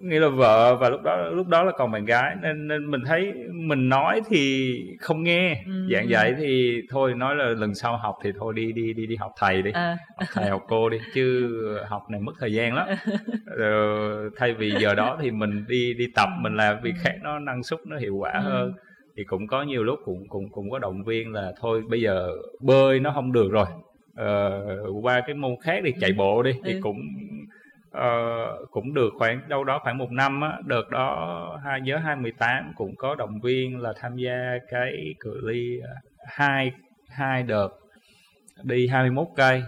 nghĩa là vợ và lúc đó lúc đó là còn bạn gái nên nên mình thấy mình nói thì không nghe. Ừ. dạng vậy thì thôi nói là lần sau học thì thôi đi đi đi đi học thầy đi. À, học thầy học cô đi chứ học này mất thời gian lắm. Ờ, thay vì giờ đó thì mình đi đi tập mình làm việc khác nó năng suất nó hiệu quả Ừ. hơn thì cũng có nhiều lúc cũng cũng cũng có động viên là thôi bây giờ bơi nó không được rồi. Ờ, qua cái môn khác đi chạy bộ đi thì Ừ. cũng ờ, cũng được khoảng đâu đó khoảng một năm á đợt đó hai nhớ 2018 cũng có động viên là tham gia cái cự ly ờ, hai hai đợt đi 21 cây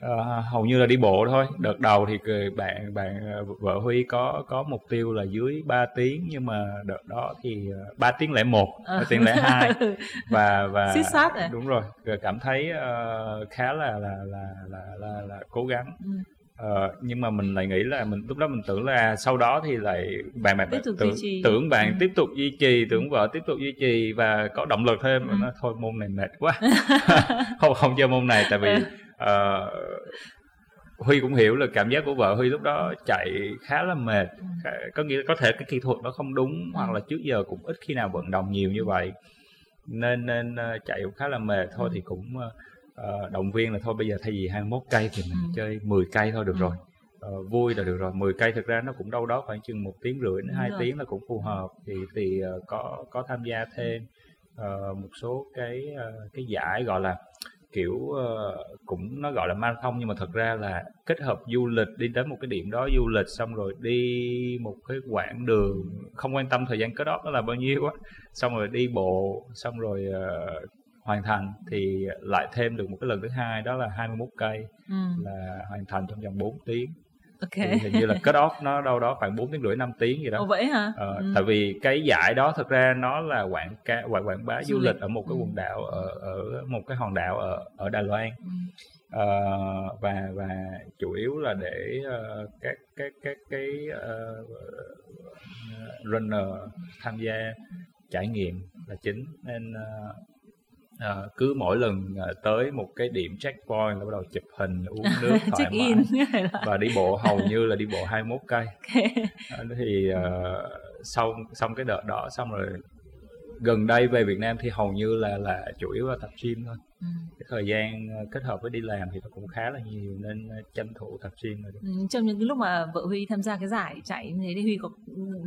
Ờ, hầu như là đi bộ thôi đợt đầu thì bạn bạn vợ Huy có có mục tiêu là dưới 3 tiếng nhưng mà đợt đó thì 3 tiếng lẻ một Ờ. 3 tiếng lẻ hai và và Xít sát à? đúng rồi rồi cảm thấy ờ, khá là là là là là, là cố gắng Ừ. Ờ, nhưng mà mình lại nghĩ là mình lúc đó mình tưởng là sau đó thì lại bạn bạn Tiếp tục tưởng, tưởng bạn Ừ. tiếp tục duy trì tưởng vợ tiếp tục duy trì và có động lực thêm Ừ. nói thôi môn này mệt quá không không chơi môn này tại vì Ừ. ờ, Huy cũng hiểu là cảm giác của vợ Huy lúc đó chạy khá là mệt Ừ. Có nghĩa có thể cái kỹ thuật nó không đúng hoặc là trước giờ cũng ít khi nào vận động nhiều như vậy nên nên ờ, chạy cũng khá là mệt thôi Ừ. thì cũng ờ, ờ, động viên là thôi bây giờ thay vì 21 cây thì mình Ừ. chơi 10 cây thôi được Ừ. rồi. Ờ, vui là được rồi. 10 cây thực ra nó cũng đâu đó khoảng chừng một tiếng rưỡi đến hai tiếng là cũng phù hợp. Thì thì ờ, có có tham gia thêm ờ, một số cái ờ, cái giải gọi là kiểu uh, cũng nó gọi là marathon nhưng mà thật ra là kết hợp du lịch đi đến một cái điểm đó du lịch xong rồi đi một cái quãng đường không quan tâm thời gian kết nó là bao nhiêu á xong rồi đi bộ xong rồi uh, hoàn thành thì lại thêm được một cái lần thứ hai đó là 21 cây ừ. là hoàn thành trong vòng 4 tiếng. Ok. Thì hình như là cut off nó đâu đó khoảng 4 tiếng rưỡi 5 tiếng gì đó. Ồ vậy hả? Ờ, ừ. tại vì cái giải đó thực ra nó là quảng ca quảng quảng bá du, du lịch ở một cái quần đảo ở ở một cái hòn đảo ở ở Đài Loan. Ừ. ờ, và và chủ yếu là để uh, các các các cái uh, runner tham gia trải nghiệm là chính. Nên uh, à, cứ mỗi lần à, tới một cái điểm checkpoint là bắt đầu chụp hình uống nước thoải mái và đi bộ hầu như là đi bộ 21 cây okay. à, thì uh, sau xong cái đợt đó xong rồi gần đây về Việt Nam thì hầu như là là chủ yếu là tập gym thôi ừ. cái thời gian kết hợp với đi làm thì nó cũng khá là nhiều nên tranh thủ tập gym rồi ừ, trong những cái lúc mà vợ Huy tham gia cái giải chạy như thế thì Huy có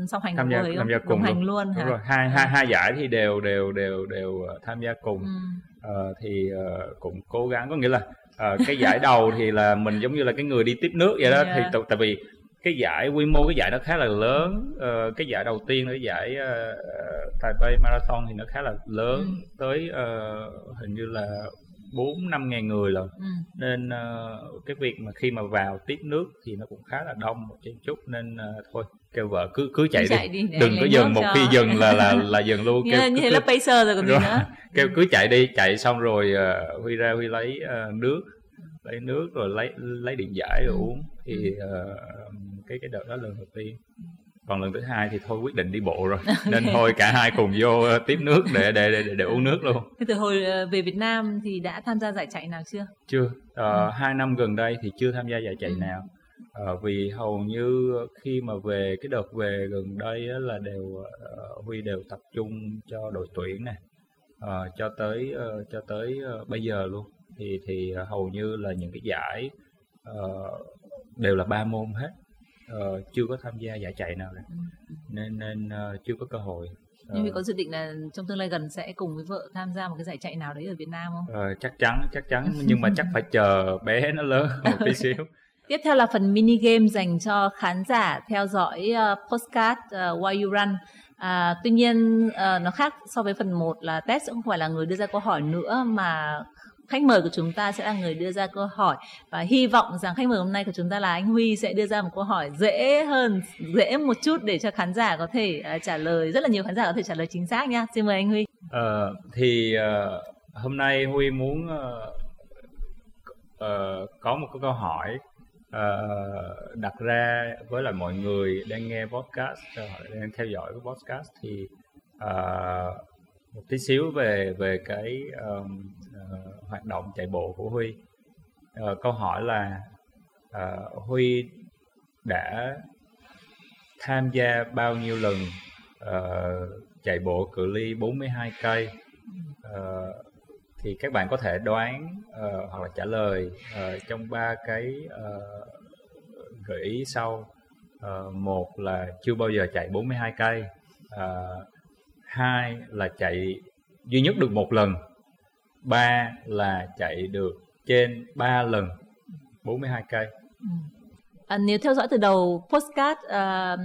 song hành tham gia với tham gia cùng hành luôn, luôn hả? Đúng rồi hai hai hai giải thì đều đều đều đều tham gia cùng ừ. uh, thì uh, cũng cố gắng có nghĩa là uh, cái giải đầu thì là mình giống như là cái người đi tiếp nước vậy đó yeah. thì tại vì cái giải quy mô cái giải nó khá là lớn. Uh, cái giải đầu tiên là cái giải uh, Taipei Marathon thì nó khá là lớn. Ừ. tới uh, hình như là bốn năm ngàn người lần. Ừ. nên uh, cái việc mà khi mà vào tiếp nước thì nó cũng khá là đông một chút nên uh, thôi kêu vợ cứ cứ chạy, chạy đi, đi đừng có dừng một cho. khi dừng là là là dừng luôn. Như, kêu, như thế là pacer rồi còn gì nữa. kêu cứ chạy đi chạy xong rồi uh, huy ra huy lấy uh, nước lấy nước rồi lấy lấy điện giải rồi ừ. uống. Thì uh, cái cái đợt đó lần đầu tiên. Còn lần thứ hai thì thôi quyết định đi bộ rồi okay. nên thôi cả hai cùng vô ờ, tiếp nước để để để, để uống nước luôn. Thế từ hồi ờ, về Việt Nam thì đã tham gia giải chạy nào chưa? Chưa. Uh, ừ. hai năm gần đây thì chưa tham gia giải chạy ừ. nào. Uh, vì hầu như khi mà về cái đợt về gần đây á, là đều uh, huy đều tập trung cho đội tuyển này uh, cho tới uh, cho tới uh, bây giờ luôn. Thì thì uh, hầu như là những cái giải uh, đều là ba môn hết uh, chưa có tham gia giải chạy nào cả. Ừ, ừ. nên nên uh, chưa có cơ hội nhưng vì có dự định là trong tương lai gần sẽ cùng với vợ tham gia một cái giải chạy nào đấy ở Việt Nam không? Ờ, chắc chắn chắc chắn nhưng mà chắc phải chờ bé nó lớn một tí xíu. Tiếp theo là phần mini game dành cho khán giả theo dõi uh, postcard uh, Why You Run. À, tuy nhiên uh, nó khác so với phần 1 là test sẽ không phải là người đưa ra câu hỏi nữa mà khách mời của chúng ta sẽ là người đưa ra câu hỏi và hy vọng rằng khách mời hôm nay của chúng ta là anh Huy sẽ đưa ra một câu hỏi dễ hơn dễ một chút để cho khán giả có thể uh, trả lời rất là nhiều khán giả có thể trả lời chính xác nha. Xin mời anh Huy. Uh, thì uh, hôm nay Huy muốn uh, uh, có một cái câu hỏi uh, đặt ra với lại mọi người đang nghe podcast uh, đang theo dõi cái podcast thì uh, một tí xíu về về cái um, uh, hoạt động chạy bộ của Huy. Uh, câu hỏi là uh, Huy đã tham gia bao nhiêu lần uh, chạy bộ cự ly 42 cây? Uh, thì các bạn có thể đoán uh, hoặc là trả lời uh, trong ba cái uh, gợi ý sau. Uh, một là chưa bao giờ chạy 42 cây. Uh, hai là chạy duy nhất được một lần ba là chạy được trên 3 lần 42 cây. Ừ. À, nếu theo dõi từ đầu postcard uh, à,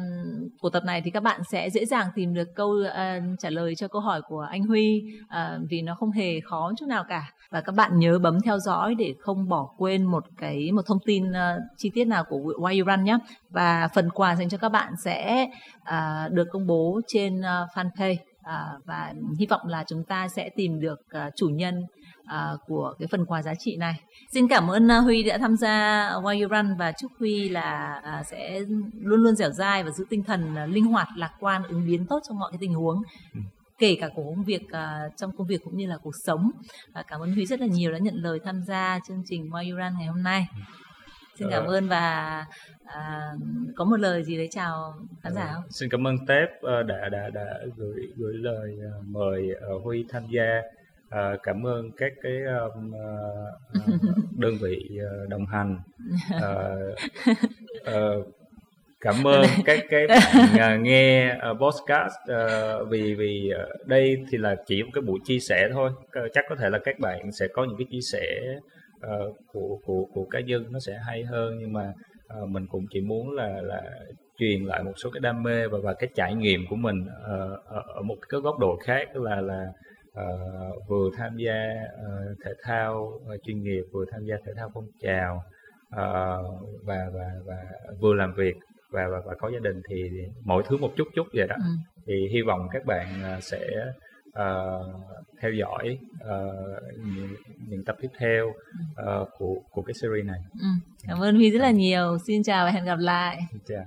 của tập này thì các bạn sẽ dễ dàng tìm được câu uh, trả lời cho câu hỏi của anh Huy uh, vì nó không hề khó chút nào cả. Và các bạn nhớ bấm theo dõi để không bỏ quên một cái một thông tin uh, chi tiết nào của Why You Run nhé. Và phần quà dành cho các bạn sẽ uh, được công bố trên uh, fanpage à, và hy vọng là chúng ta sẽ tìm được à, chủ nhân à, của cái phần quà giá trị này. Xin cảm ơn Huy đã tham gia Why You Run và chúc Huy là à, sẽ luôn luôn dẻo dai và giữ tinh thần uh, linh hoạt, lạc quan, ứng biến tốt trong mọi cái tình huống. Ừ kể cả của công việc uh, trong công việc cũng như là cuộc sống. Uh, cảm ơn Huy rất là nhiều đã nhận lời tham gia chương trình Why You Run ngày hôm nay. Xin cảm ơn và à, có một lời gì đấy chào khán giả không? Xin cảm ơn Tép ờ, đã đã đã gửi gửi lời ờ, mời Huy tham gia. Uh, cảm ơn các cái um, uh, đơn vị uh, đồng hành. Uh, uh, cảm ơn các cái bạn uh, nghe uh, podcast uh, vì vì uh, đây thì là chỉ một cái buổi chia sẻ thôi chắc có thể là các bạn sẽ có những cái chia sẻ uh, của của của cá nhân nó sẽ hay hơn nhưng mà uh, mình cũng chỉ muốn là là truyền lại một số cái đam mê và và cái trải nghiệm của mình uh, ở, ở một cái góc độ khác là là uh, vừa tham gia uh, thể thao uh, chuyên nghiệp vừa tham gia thể thao phong trào uh, và và và vừa làm việc và và, và có gia đình thì mỗi thứ một chút chút vậy đó ừ. thì hy vọng các bạn sẽ uh, theo dõi uh, những, những tập tiếp theo uh, của của cái series này. Ừ. Cảm ơn Huy rất là nhiều. Xin chào và hẹn gặp lại. Xin chào.